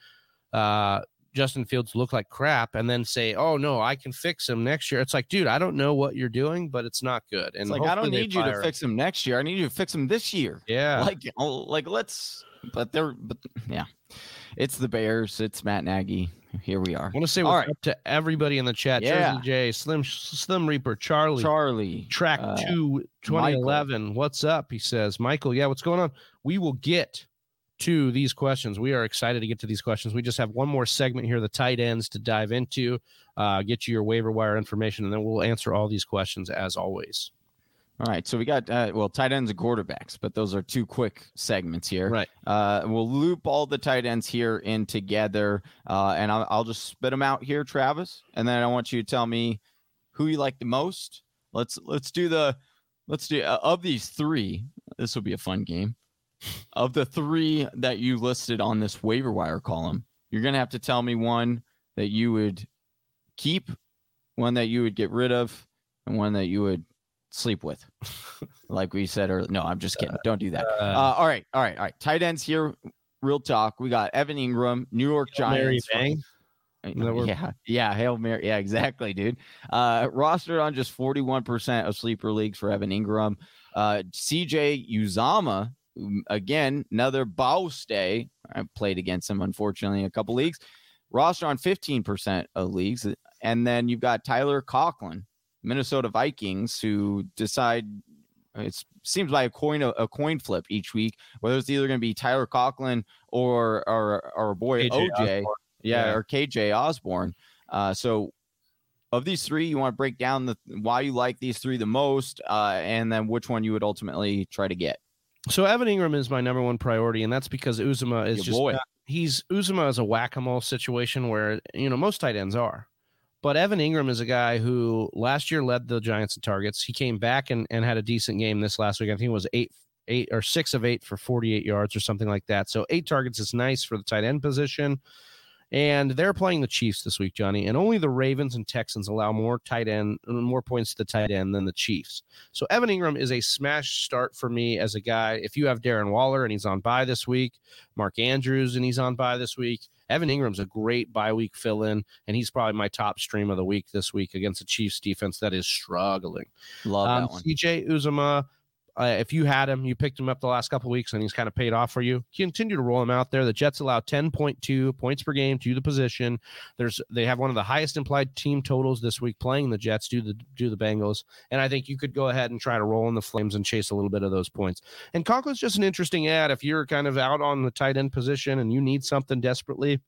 uh, Justin Fields look like crap and then say, "Oh no, I can fix him next year." It's like, dude, I don't know what you're doing, but it's not good. And it's like I don't need you to fix him next year. I need you to fix him this year. Yeah, like like let's. But they're but yeah, it's the Bears. It's Matt Nagy. Here we are. I want to say what's right. up to everybody in the chat. Yeah. Jersey J, Slim Slim Reaper, Charlie, Charlie, Track uh, Two, 2011. Michael. What's up? He says, Michael. Yeah, what's going on? We will get to these questions. We are excited to get to these questions. We just have one more segment here, the tight ends to dive into, uh, get you your waiver wire information, and then we'll answer all these questions as always. All right, so we got uh, well tight ends and quarterbacks, but those are two quick segments here. Right. Uh, we'll loop all the tight ends here in together, uh, and I'll, I'll just spit them out here, Travis, and then I want you to tell me who you like the most. Let's let's do the let's do uh, of these three. This will be a fun game. Of the three that you listed on this waiver wire column, you're gonna have to tell me one that you would keep, one that you would get rid of, and one that you would sleep with. like we said earlier. No, I'm just kidding. Don't do that. Uh, uh, all right, all right, all right. Tight ends here. Real talk. We got Evan Engram, New York Giants. Bang. Yeah, yeah, Hail Mary. Yeah, exactly, dude. Uh, rostered on just 41% of sleeper leagues for Evan Engram. Uh, CJ Uzomah, mm, again, another bow stay. I played against him, unfortunately, in a couple leagues. Roster on 15% of leagues. And then you've got Tyler Conklin, Minnesota Vikings, who decide it seems like a coin a, coin flip each week, whether it's either going to be Tyler Conklin or our our boy KJ OJ, yeah, yeah, or KJ Osborn. Uh, so of these three, you want to break down the why you like these three the most, uh, and then which one you would ultimately try to get. So Evan Engram is my number one priority, and that's because Uzomah is Your just boy. he's Uzomah is a whack a mole situation where you know most tight ends are. But Evan Engram is a guy who last year led the Giants in targets. He came back and, and had a decent game this last week. I think it was eight, eight or six of eight for 48 yards or something like that. So eight targets is nice for the tight end position. And they're playing the Chiefs this week, Johnny. And only the Ravens and Texans allow more tight end, more points to the tight end than the Chiefs. So Evan Engram is a smash start for me as a guy. If you have Darren Waller and he's on bye this week, Mark Andrews and he's on bye this week, Evan Engram's a great bye week fill in, and he's probably my top stream of the week this week against the Chiefs defense that is struggling. Love um, that one. CJ Uzomah. Uh, if you had him, you picked him up the last couple weeks, and he's kind of paid off for you. Continue to roll him out there. The Jets allow 10.2 points per game to the position. There's they have one of the highest implied team totals this week playing the Jets do the do the Bengals, and I think you could go ahead and try to roll in the Flames and chase a little bit of those points. And Conklin's just an interesting ad if you're kind of out on the tight end position and you need something desperately.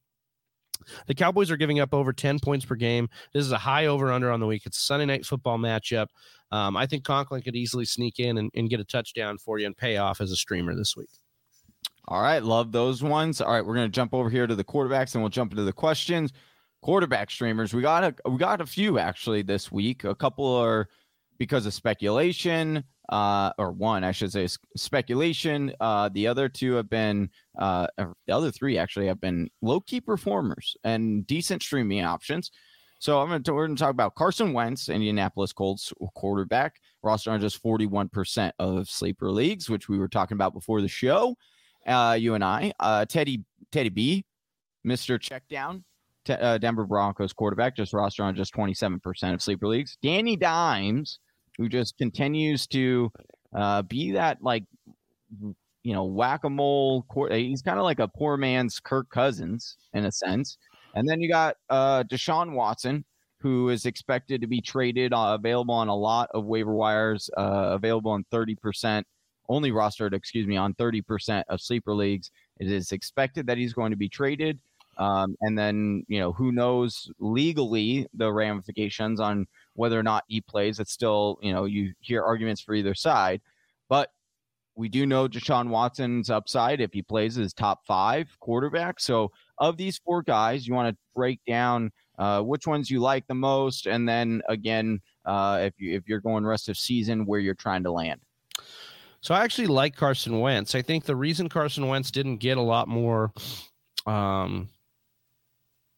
The Cowboys are giving up over 10 points per game. This is a high over under on the week. It's a Sunday night football matchup. Um, I think Conklin could easily sneak in and, and get a touchdown for you and pay off as a streamer this week. All right, love those ones. All right, we're going to jump over here to the quarterbacks and we'll jump into the questions. Quarterback streamers, we got a we got a few actually this week. A couple are because of speculation uh, or one, I should say, speculation. Uh, the other two have been, uh, the other three actually have been low key performers and decent streaming options. So I'm going to we're going to talk about Carson Wentz, Indianapolis Colts quarterback, roster on just 41% of sleeper leagues, which we were talking about before the show. Uh, you and I, uh, Teddy Teddy B, Mister Checkdown, T- uh, Denver Broncos quarterback, just roster on just 27% of sleeper leagues. Danny Dimes who just continues to uh, be that like you know whack a mole. He's kind of like a poor man's Kirk Cousins in a sense. And then you got uh, Deshaun Watson, who is expected to be traded, uh, available on a lot of waiver wires, uh, available on 30%, only rostered, excuse me, on 30% of sleeper leagues. It is expected that he's going to be traded. Um, and then, you know, who knows legally the ramifications on whether or not he plays. It's still, you know, you hear arguments for either side, but we do know Deshaun Watson's upside if he plays his top five quarterback. So, of these four guys, you want to break down uh, which ones you like the most, and then again, uh, if you if you're going rest of season, where you're trying to land. So I actually like Carson Wentz. I think the reason Carson Wentz didn't get a lot more um,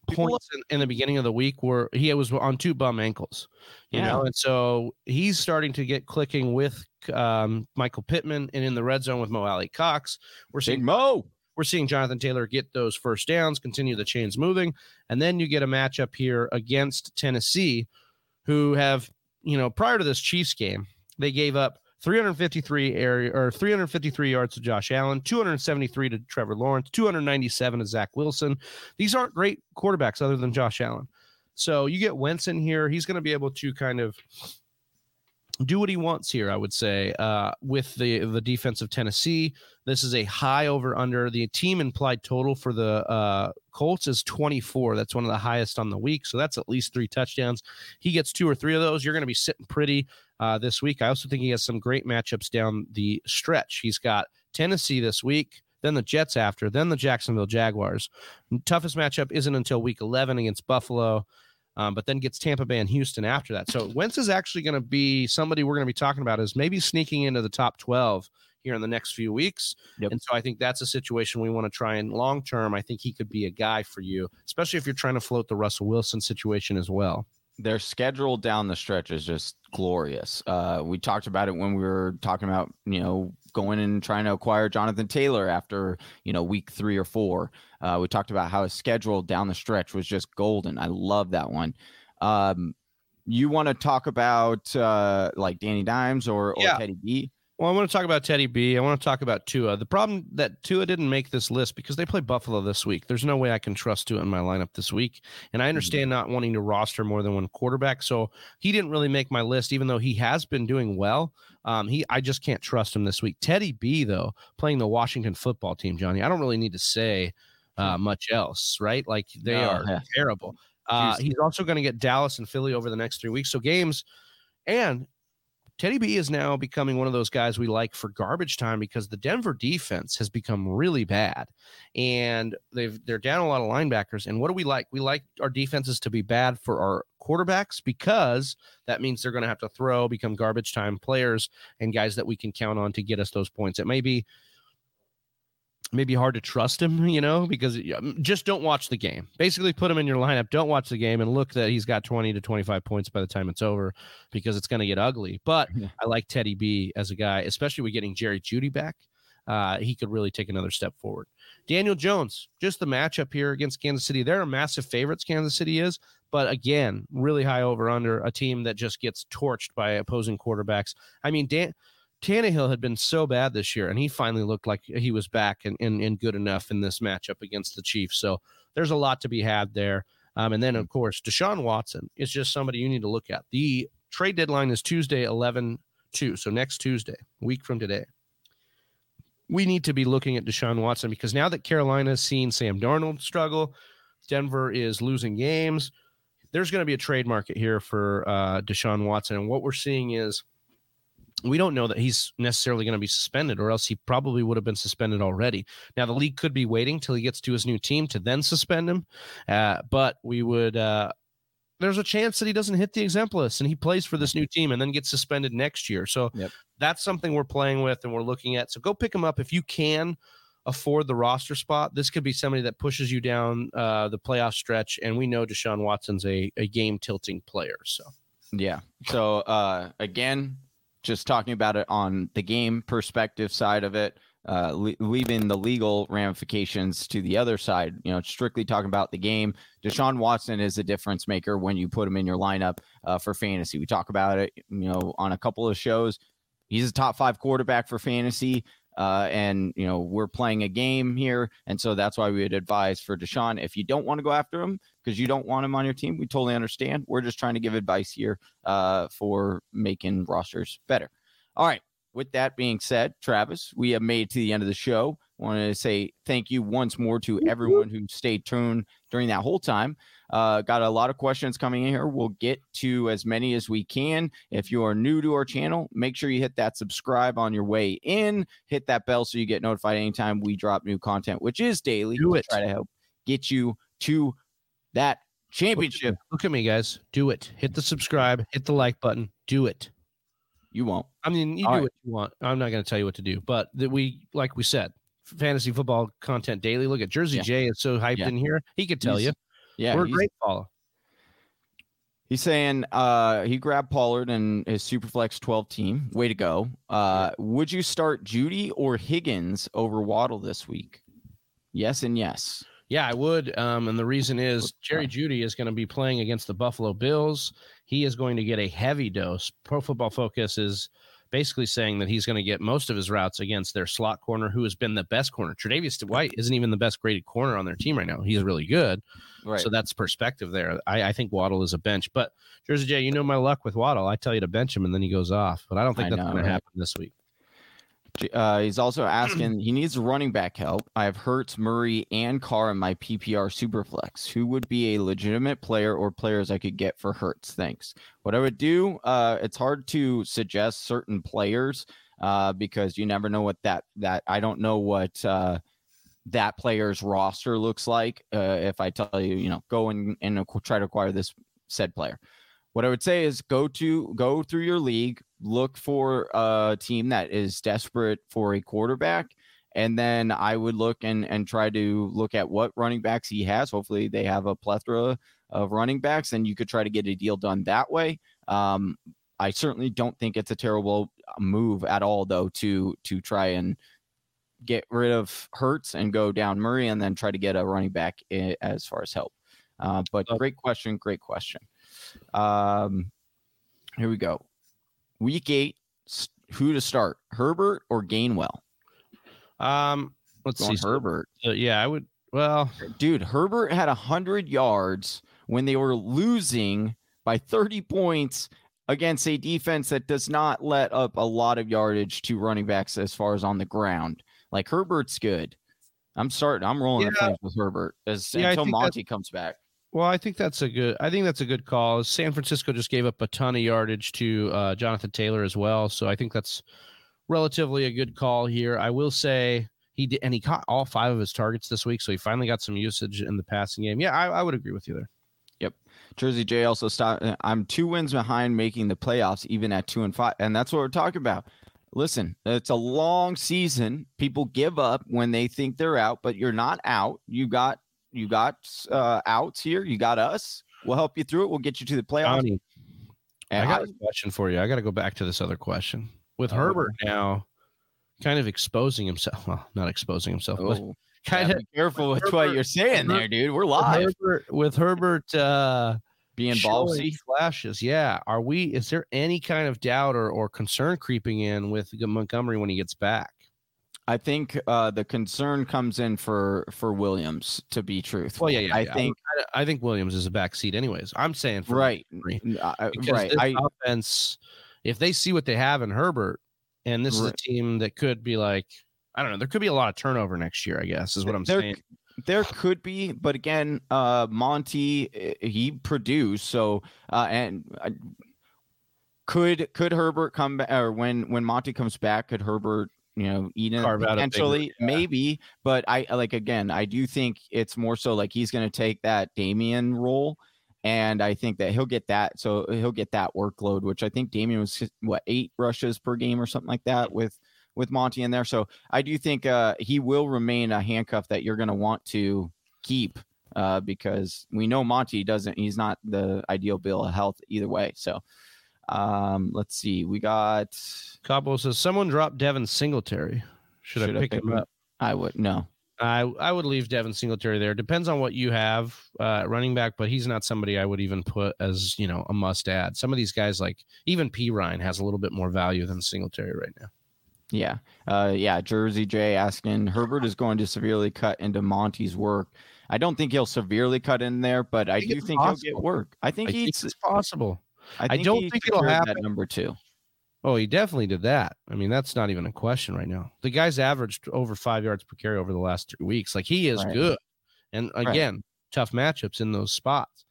points in, in, the beginning of the week where he was on two bum ankles, you yeah. know, and so he's starting to get clicking with um, Michael Pittman and in the red zone with Mo Alie-Cox. We're seeing Big Mo. We're seeing Jonathan Taylor get those first downs, continue the chains moving, and then you get a matchup here against Tennessee, who have you know prior to this Chiefs game they gave up 353 area or 353 yards to Josh Allen, 273 to Trevor Lawrence, 297 to Zach Wilson. These aren't great quarterbacks other than Josh Allen. So you get Wentz in here. He's going to be able to kind of do what he wants here, I would say, uh, with the the defense of Tennessee. This is a high over under. The team implied total for the uh, Colts is 24. That's one of the highest on the week. So that's at least three touchdowns. He gets two or three of those. You're going to be sitting pretty. Uh, this week. I also think he has some great matchups down the stretch. He's got Tennessee this week, then the Jets after, then the Jacksonville Jaguars. Toughest matchup isn't until week 11 against Buffalo. Um, but then gets Tampa Bay and Houston after that. So Wentz is actually going to be somebody we're going to be talking about is maybe sneaking into the top 12 here in the next few weeks. Yep. And so I think that's a situation we want to try and long term. I think he could be a guy for you, especially if you're trying to float the Russell Wilson situation as well. Their schedule down the stretch is just glorious. Uh, we talked about it when we were talking about, you know, going and trying to acquire Jonathan Taylor after, you know, week three or four. Uh, we talked about how his schedule down the stretch was just golden. I love that one. Um, you want to talk about uh, like Danny Dimes or, or yeah. Teddy B? Well, I want to talk about Teddy B. I want to talk about Tua. The problem that Tua didn't make this list because they play Buffalo this week. There's no way I can trust Tua in my lineup this week. And I mm-hmm. understand not wanting to roster more than one quarterback. So he didn't really make my list, even though he has been doing well. Um, he I just can't trust him this week. Teddy B, though, playing the Washington football team, Johnny. I don't really need to say uh, much else, right? Like they no, are yeah. terrible. Uh, he's also going to get Dallas and Philly over the next three weeks. So games and Teddy B is now becoming one of those guys we like for garbage time because the Denver defense has become really bad, and they've they're down a lot of linebackers. And what do we like? We like our defenses to be bad for our quarterbacks because that means they're going to have to throw, become garbage time players, and guys that we can count on to get us those points. It may be maybe hard to trust him, you know, because just don't watch the game. Basically, put him in your lineup, don't watch the game, and look that he's got 20 to 25 points by the time it's over because it's going to get ugly. But yeah. I like Teddy B as a guy, especially with getting Jerry Jeudy back. Uh, he could really take another step forward. Daniel Jones, just the matchup here against Kansas City. They're a massive favorites, Kansas City is, but again, really high over under a team that just gets torched by opposing quarterbacks. I mean, Dan. Tannehill had been so bad this year, and he finally looked like he was back and, and, and good enough in this matchup against the Chiefs. So there's a lot to be had there. Um, and then, of course, Deshaun Watson is just somebody you need to look at. The trade deadline is Tuesday, 11 2. So next Tuesday, week from today. We need to be looking at Deshaun Watson because now that Carolina's seen Sam Darnold struggle, Denver is losing games. There's going to be a trade market here for uh, Deshaun Watson. And what we're seeing is we don't know that he's necessarily going to be suspended, or else he probably would have been suspended already. Now, the league could be waiting till he gets to his new team to then suspend him, uh, but we would. Uh, there's a chance that he doesn't hit the exemplars and he plays for this new team and then gets suspended next year. So yep. that's something we're playing with and we're looking at. So go pick him up if you can afford the roster spot. This could be somebody that pushes you down uh, the playoff stretch. And we know Deshaun Watson's a, a game tilting player. So yeah. So uh, again, just talking about it on the game perspective side of it, uh, le- leaving the legal ramifications to the other side, you know, strictly talking about the game. Deshaun Watson is a difference maker when you put him in your lineup uh, for fantasy. We talk about it, you know, on a couple of shows. He's a top five quarterback for fantasy. Uh, and you know we're playing a game here, and so that's why we would advise for Deshaun. If you don't want to go after him because you don't want him on your team, we totally understand. We're just trying to give advice here uh, for making rosters better. All right. With that being said, Travis, we have made to the end of the show. Want to say thank you once more to everyone who stayed tuned during that whole time. Uh, got a lot of questions coming in here. We'll get to as many as we can. If you are new to our channel, make sure you hit that subscribe on your way in. Hit that bell so you get notified anytime we drop new content, which is daily. Do it. Try to help get you to that championship. Look at, me, guys. Do it. Hit the subscribe. Hit the like button. Do it. You won't. I mean, you All do right. what you want. I'm not going to tell you what to do, but that we, like we said, fantasy football content daily. Look at Jersey yeah. J is so hyped yeah. in here. He could tell he's, you. Yeah, we're a great follow. He's saying uh, he grabbed Pollard and his Superflex 12 team. Way to go. Uh. Would you start Jeudy or Higgins over Waddle this week? Yes and yes. Yeah, I would. Um, and the reason is Jerry Jeudy is going to be playing against the Buffalo Bills. He is going to get a heavy dose. Pro Football Focus is basically saying that he's going to get most of his routes against their slot corner, who has been the best corner. Tre'Davious White isn't even the best graded corner on their team right now. He's really good. Right. So that's perspective there. I, I, think Waddle is a bench, but Jersey J, you know my luck with Waddle. I tell you to bench him and then he goes off, but I don't think I that's going right? to happen this week. Uh, he's also asking. he needs running back help. I have Hurts, Murray, and Carr in my PPR superflex. Who would be a legitimate player or players I could get for Hurts? Thanks. What I would do. Uh, it's hard to suggest certain players uh, because you never know what that that I don't know what uh, that player's roster looks like. Uh, if I tell you, you know, go and and try to acquire this said player. What I would say is go to go through your league, look for a team that is desperate for a quarterback, and then I would look and and try to look at what running backs he has. Hopefully, they have a plethora of running backs, and you could try to get a deal done that way. Um, I certainly don't think it's a terrible move at all, though, to to try and get rid of Hurts and go down Murray, and then try to get a running back as far as help. Uh, but great question, great question. Um, here we go. Week eight, who to start, Herbert or Gainwell? Um, let's Going see, Herbert. Uh, yeah, I would. Well, dude, Herbert had a hundred yards when they were losing by 30 points against a defense that does not let up a lot of yardage to running backs as far as on the ground. Like Herbert's good. I'm starting. I'm rolling yeah. the with Herbert as yeah, until Monty comes back. Well, I think that's a good. I think that's a good call. San Francisco just gave up a ton of yardage to uh, Jonathan Taylor as well, so I think that's relatively a good call here. I will say he did, and he caught all five of his targets this week, so he finally got some usage in the passing game. Yeah, I, I would agree with you there. Yep. Jersey J also stopped. Uh, I'm two wins behind making the playoffs, even at two and five, and that's what we're talking about. Listen, it's a long season. People give up when they think they're out, but you're not out. You got you got uh, outs here. You got us. We'll help you through it. We'll get you to the playoffs. Johnny, I got a question for you. I got to go back to this other question with oh. Herbert now, kind of exposing himself. Well, not exposing himself, oh. but kind yeah, of careful with Herbert, what you're saying Herbert, there, dude. We're live. With Herbert, with Herbert uh, being ballsy flashes. Yeah. Are we? Is there any kind of doubt or, or concern creeping in with Montgomery when he gets back? I think uh, the concern comes in for for Williams to be truthful. Well, yeah, yeah. I yeah. think I, I, think Williams is a backseat, anyways. I'm saying for right, uh, right. I, offense, if they see what they have in Herbert, and this right. is a team that could be like, I don't know, there could be a lot of turnover next year. I guess is what I'm there, saying. There could be, but again, uh, Monty eh, he produced so uh, and. Uh, could could Herbert come back or when when Monty comes back? Could Herbert you know, Eden potentially, yeah. maybe. But I like again, I do think it's more so like he's going to take that Damien role, and I think that he'll get that. So he'll get that workload, which I think Damien was what eight rushes per game or something like that with with Monty in there. So I do think uh, he will remain a handcuff that you're going to want to keep. Uh, because we know Monty doesn't, he's not the ideal bill of health either way. So, um, let's see. We got Cabo says someone dropped Devin Singletary. Should, Should I, pick I pick him up? I would no. I I would leave Devin Singletary there. Depends on what you have uh, running back, but he's not somebody I would even put as you know a must add. Some of these guys like even Perine has a little bit more value than Singletary right now. Yeah, uh, yeah. Jersey J asking Herbert is going to severely cut into Monty's work. I don't think he'll severely cut in there, but I, I do think possible. he'll get work. I think, I think it's possible. I, I don't think it'll happen. number two. Oh, he definitely did that. I mean, that's not even a question right now. The guy's averaged over five yards per carry over the last three weeks. Like he is right. good. And again, right. tough matchups in those spots.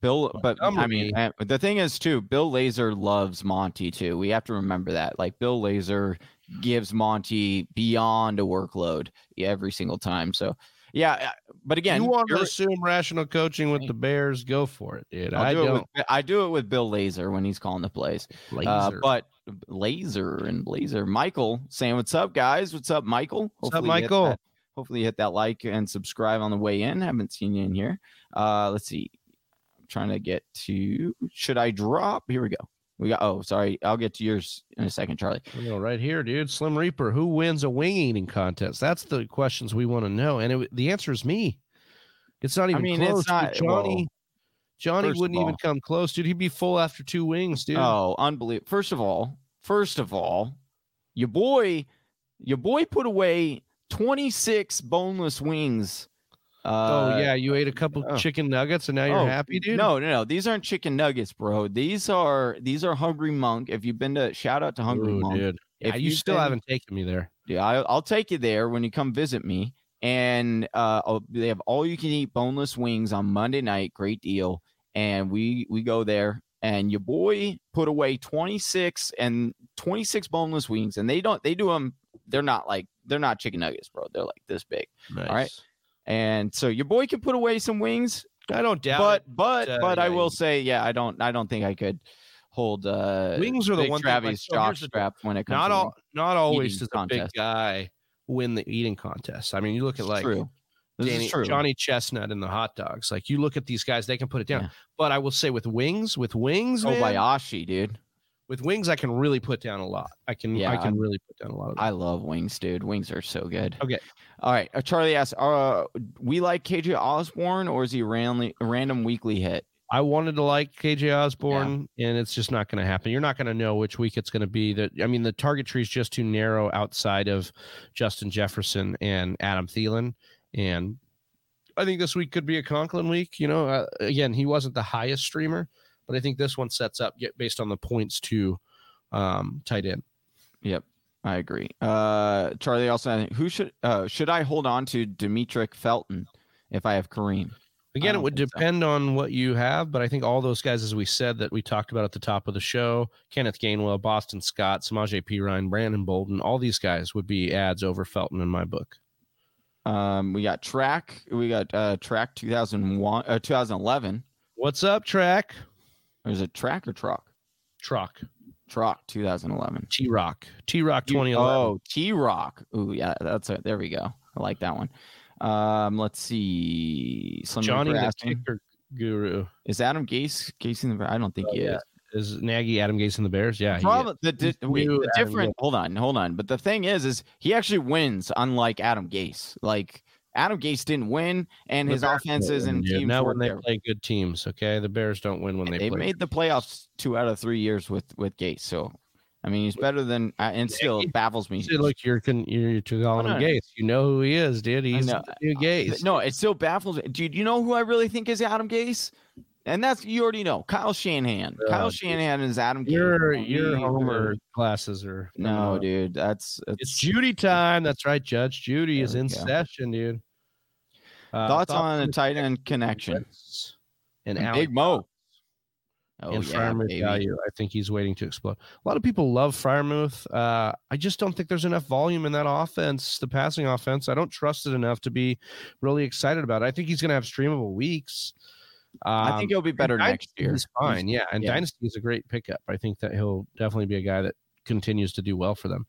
Bill, but I mean, the thing is too, Bill Lazor loves Monty too. We have to remember that. Like Bill Lazor gives Monty beyond a workload every single time. So yeah, uh, but again, you want to assume rational coaching with the Bears? Go for it, dude. I'll I do not With, I do it with Bill Lazor when he's calling the plays. Uh, but Lazor and Blazer, Michael saying, "What's up, guys? What's up, Michael? What's up, Michael? That, hopefully, hit that like and subscribe on the way in. Haven't seen you in here. Uh, let's see. I'm trying to get to. Should I drop? Here we go. We got. Oh, sorry. I'll get to yours in a second, Charlie. You know, right here, dude. Slim Reaper. Who wins a wing eating contest? That's the questions we want to know, and it, the answer is me. It's not even I mean, close. It's not, Johnny. Well, Johnny wouldn't all, even come close, dude. He'd be full after two wings, dude. Oh, unbelievable! First of all, first of all, your boy, your boy put away twenty six boneless wings uh, oh yeah, you ate a couple oh. chicken nuggets and now you're oh, happy, dude. No, no, no. These aren't chicken nuggets, bro. These are these are Hungry Monk. If you've been to shout out to Hungry Ooh, Monk, dude. If yeah, you still been, haven't taken me there, yeah, I, will take you there when you come visit me. And uh, they have all you can eat boneless wings on Monday night. Great deal. And we we go there, and your boy put away 26 and 26 boneless wings, and they don't they do them. They're not like they're not chicken nuggets, bro. They're like this big. Nice. All right. And so your boy can put away some wings. I don't doubt but, it. But uh, but yeah, I will say, yeah, I don't I don't think I could hold uh wings are the one Travis thing, like, so strap when it comes not all not always does a big guy win the eating contest. I mean, you look at like true. Danny, Johnny Chestnut and the hot dogs. Like you look at these guys, they can put it down. Yeah. But I will say with wings, with wings, oh Bayashi, dude. With wings, I can really put down a lot. I can, yeah, I can really put down a lot. Of I love wings, dude. Wings are so good. Okay, all right. Uh, Charlie asks, "Uh, we like KJ Osborn or is he randomly random weekly hit?" I wanted to like KJ Osborn yeah. and it's just not going to happen. You're not going to know which week it's going to be. That I mean, the target tree is just too narrow outside of Justin Jefferson and Adam Thielen, and I think this week could be a Conklin week. You know, uh, again, he wasn't the highest streamer, but I think this one sets up based on the points to um, tight end. Yep, I agree. Uh, Charlie also, who should uh, should I hold on to Demetric Felton if I have Kareem? Again, it would depend so. on what you have, but I think all those guys, as we said, that we talked about at the top of the show, Kenneth Gainwell, Boston Scott, Samaje Perine, Brandon Bolden, all these guys would be ads over Felton in my book. Um, we got track, we got uh track 2001, uh, 2011. What's up, track? Or is it track or truck? Truck. Truck 2011. T Rock. T Rock 2011. Oh, T Rock. Ooh, yeah, that's it. There we go. I like that one. Um, let's see. Slim Johnny the kicker guru. Is Adam Gase in the? I don't think oh, he yeah. is. Is Nagy Adam Gase in the Bears? Yeah. Problem, the, the, wait, the different. Hold on, hold on. But the thing is, is he actually wins, unlike Adam Gase. Like Adam Gase didn't win, and the his Bears offenses and teams. Now when they there. play good teams, okay, the Bears don't win when they. They made the playoffs two out of three years with with Gase, so I mean, he's better than, uh, and still it baffles me. look, you're you're calling him Gase. You know who he is, dude. He's new Gase. No, it still baffles me, dude. You know who I really think is Adam Gase? And that's you already know Kyle Shanahan. Uh, Kyle Shanahan is Adam. Your your Homer glasses are no, dude. That's it's, it's, Judy time. That's right, Judge Judy is in go. session, dude. Uh, thoughts, thoughts on a tight end connection and Big Mo. Oh, and yeah, Freiermuth value. I think he's waiting to explode. A lot of people love Freiermuth. Uh, I just don't think there's enough volume in that offense, the passing offense. I don't trust it enough to be really excited about it. I think he's going to have streamable weeks. Um, I think he'll be better next year. He's fine, yeah. And yeah. Dynasty is a great pickup. I think that he'll definitely be a guy that continues to do well for them.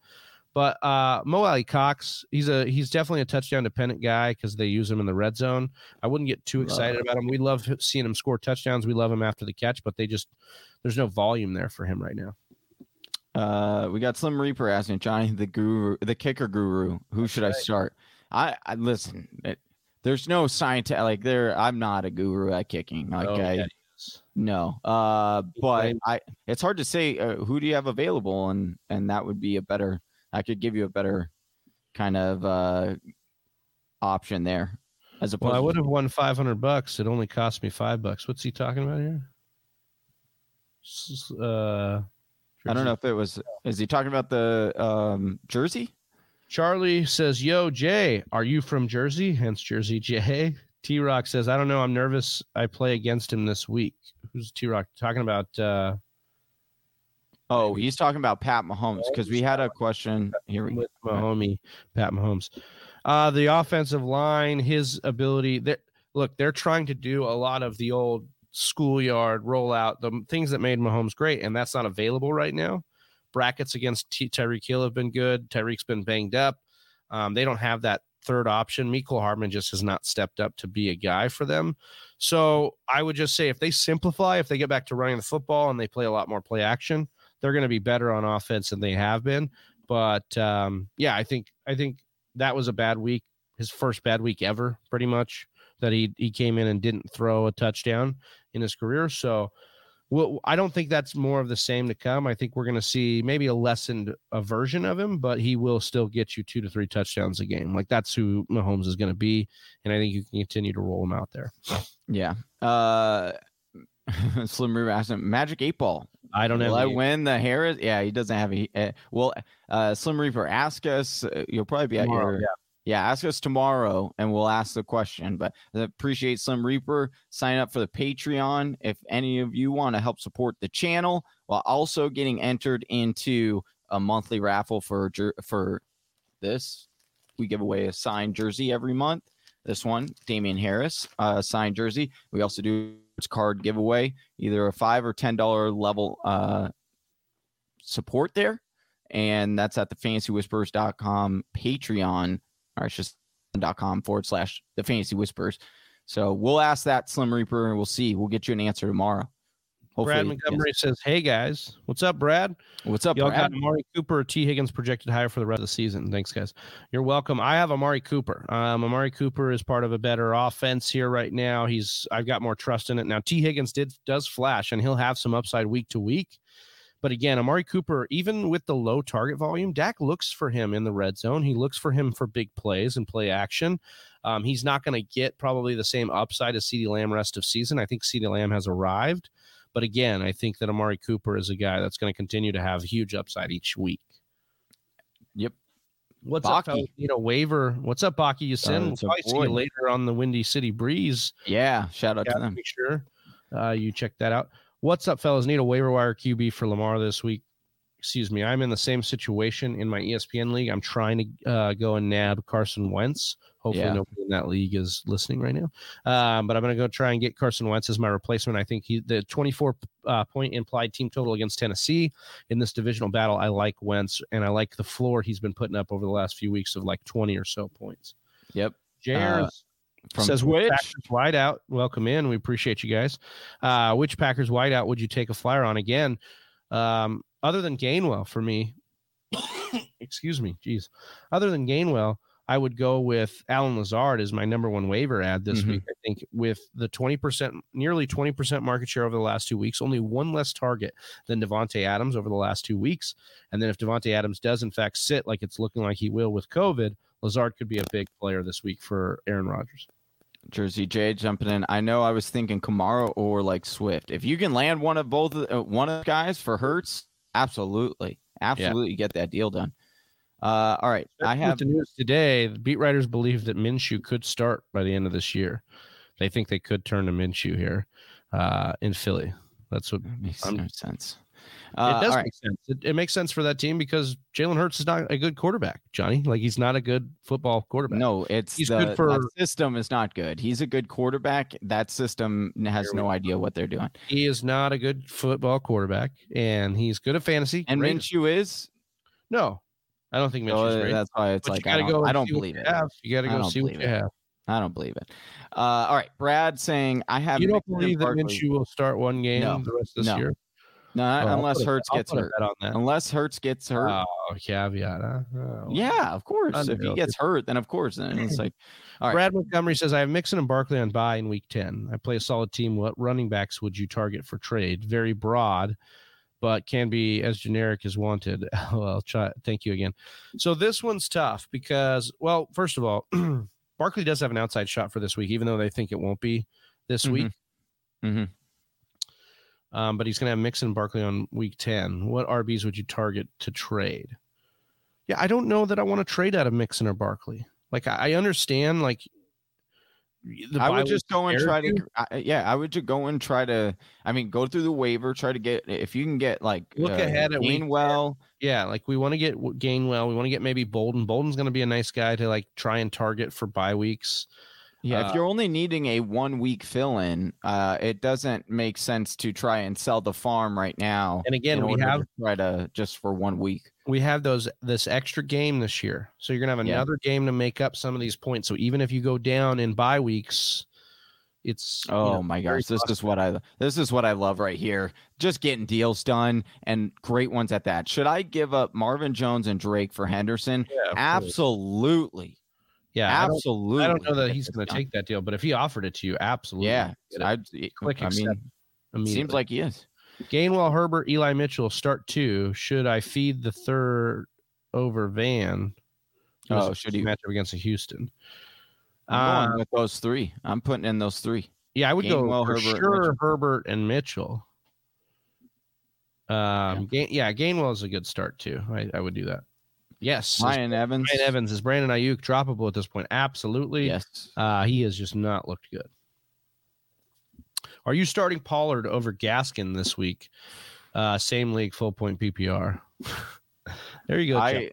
But uh, Mo Alie-Cox, he's a he's definitely a touchdown dependent guy because they use him in the red zone. I wouldn't get too excited about him. We love seeing him score touchdowns. We love him after the catch, but they just there's no volume there for him right now. Uh, we got Slim Reaper asking Johnny the guru, the kicker guru. Who should I start? I, I listen. It, there's no science like there. I'm not a guru at kicking. Like oh, I, no. Uh, but I. It's hard to say uh, who do you have available, and and that would be a better I could give you a better kind of uh, option there. As opposed, well, I would have won five hundred bucks. It only cost me five bucks. What's he talking about here? Uh, I don't know if it was. Is he talking about the um, jersey? Charlie says, "Yo, Jay, are you from Jersey? Hence Jersey Jay." T Rock says, "I don't know. I'm nervous. I play against him this week." Who's T Rock talking about? Uh, Oh, he's talking about Pat Mahomes because we had a question here with Mahomes, Pat Mahomes. Uh, the offensive line, his ability. Look, they're trying to do a lot of the old schoolyard rollout, the things that made Mahomes great, and that's not available right now. Brackets against Ty- Tyreek Hill have been good. Tyreek's been banged up. Um, they don't have that third option. Mecole Hardman just has not stepped up to be a guy for them. So I would just say if they simplify, if they get back to running the football and they play a lot more play action, they're going to be better on offense than they have been. But um, yeah, I think I think that was a bad week, his first bad week ever, pretty much. That he he came in and didn't throw a touchdown in his career. So well, I don't think that's more of the same to come. I think we're going to see maybe a lessened a version of him, but he will still get you two to three touchdowns a game. Like that's who Mahomes is going to be, and I think you can continue to roll him out there. Yeah. Uh, Slim River asked him, Magic Eight Ball I don't know. I win the Harris? Yeah, he doesn't have a. Uh, well, uh, Slim Reaper, ask us. Uh, you'll probably be Tomorrow, at your. yeah. Yeah, ask us tomorrow and we'll ask the question. But I appreciate Slim Reaper. Sign up for the Patreon if any of you want to help support the channel while also getting entered into a monthly raffle for for this. We give away a signed jersey every month. This one, Damien Harris, uh, signed jersey. We also do card giveaway, either a five or ten dollar level uh, support there, and that's at the fantasywhispers.com Patreon or it's just dot com forward slash the fantasy whispers. So we'll ask that Slim Reaper and we'll see. We'll get you an answer tomorrow. Brad Montgomery says, "Hey guys, what's up, Brad? What's up, Y'all Brad? got Amari Cooper T Higgins projected higher for the rest of the season. Thanks, guys. You're welcome. I have Amari Cooper. Um, Amari Cooper is part of a better offense here right now. He's I've got more trust in it now. T Higgins did does flash, and he'll have some upside week to week. But again, Amari Cooper, even with the low target volume, Dak looks for him in the red zone. He looks for him for big plays and play action. Um, he's not going to get probably the same upside as CeeDee Lamb rest of season. I think CeeDee Lamb has arrived. But again, I think that Amari Cooper is a guy that's going to continue to have huge upside each week. Yep. What's Baki. up, fellas? You know, waiver. What's up, Baki? You send. Uh, we'll probably see you later on the Windy City Breeze. Yeah, shout out Yeah, to them. Make sure uh, you check that out. What's up, fellas? Need a waiver wire QB for Lamar this week. Excuse me. I'm in the same situation in my ESPN league. I'm trying to uh, go and nab Carson Wentz. Hopefully, Yeah. nobody in that league is listening right now. Um, but I'm going to go try and get Carson Wentz as my replacement. I think he the 24 uh, point implied team total against Tennessee in this divisional battle. I like Wentz and I like the floor he's been putting up over the last few weeks of like 20 or so points. Yep. Uh, From says which Packers wide out. Welcome in. We appreciate you guys. Uh, which Packers wide out would you take a flyer on again? Um, other than Gainwell for me, excuse me, Jeez. Other than Gainwell, I would go with Allen Lazard as my number one waiver ad this Mhm. week. I think with the 20%, nearly 20% market share over the last two weeks, only one less target than Davante Adams over the last two weeks. And then if Davante Adams does in fact sit like it's looking like he will with COVID, Lazard could be a big player this week for Aaron Rodgers. Jersey J jumping in. I know I was thinking Kamara or like Swift. If you can land one of both, of- uh, one of the guys for Hurts, absolutely, absolutely get that deal done. Uh, all right, I have the news today. The beat writers believe that Minshew could start by the end of this year. They think they could turn to Minshew here uh, in Philly. That's what makes I'm- no sense. it Uh, does all right, make sense. It, it makes sense for that team because Jalen Hurts is not a good quarterback, Johnny. Like he's not a good football quarterback. no, it's He's the, good for- that system is not good. He's a good quarterback. That system has no idea what they're doing. he is not a good football quarterback, and he's good at fantasy. And Minshew is. no, I don't think Minshew's uh, great. that's why it's but like I don't, go. I don't believe it. Have. You got to go see what you it. have. I don't believe it. Uh, all right, Brad saying I have. You don't believe that. Minshew will start one game No. the rest of this No. year? No, Oh, unless Hurts gets hurt. on that. Unless Hurts gets hurt. Oh, caveat. Huh? Oh, yeah, of course. If he gets hurt, then of course, then it's like, all right. Brad Montgomery says, I have Mixon and Barkley on bye in week 10. I play a solid team. What running backs would you target for trade? Very broad, but can be as generic as wanted. well, try. Thank you again. So this one's tough because, well, first of all, Barkley does have an outside shot for this week, even though they think it won't be this Mhm. week. Mhm. Um, but he's going to have Mixon and Barkley on week 10. What RBs would you target to trade? Yeah, I don't know that I want to trade out of Mixon or Barkley. Like, I I understand, like, I would just go and try to, I, yeah, I would just go and try to. I mean, go through the waiver, try to get if you can get like Look uh, ahead at Gainwell. Yeah, like we want to get Gainwell. We want to get maybe Bolden. Bolden's going to be a nice guy to like try and target for bye weeks. Yeah, Uh, if you're only needing a one week fill in, uh, it doesn't make sense to try and sell the farm right now. And again, we have to try to just for one week. We have those this extra game this year, so you're going to have Yeah. another game to make up some of these points. So even if you go down in bye weeks, it's you Oh know, my gosh, this is what I this is what I love right here. Just getting deals done and great ones at that. Should I give up Marvin Jones and Drake for Henderson? Yeah. Absolutely. Yeah, I don't, absolutely. I don't know that he's going to take that deal, but if he offered it to you, absolutely. Yeah, get. I'd, click I accept mean, seems like he is. Gainwell, Herbert, Eli Mitchell start two. Should I feed the third over Van? Oh, should he? match up against a Houston? I'm going Uh, with those three. I'm putting in those three. Yeah, I would go Gainwell, for Herbert, sure Mitchell. Herbert and Mitchell. Um, yeah. yeah, Gainwell is a good start too. I, I would do that. Yes, Ryan Evans. Ryan Evans is Brandon Aiyuk droppable at this point. Absolutely. Yes. Uh, he has just not looked good. Are you starting Pollard over Gaskin this week? Uh, same league, full point PPR. there you go. I,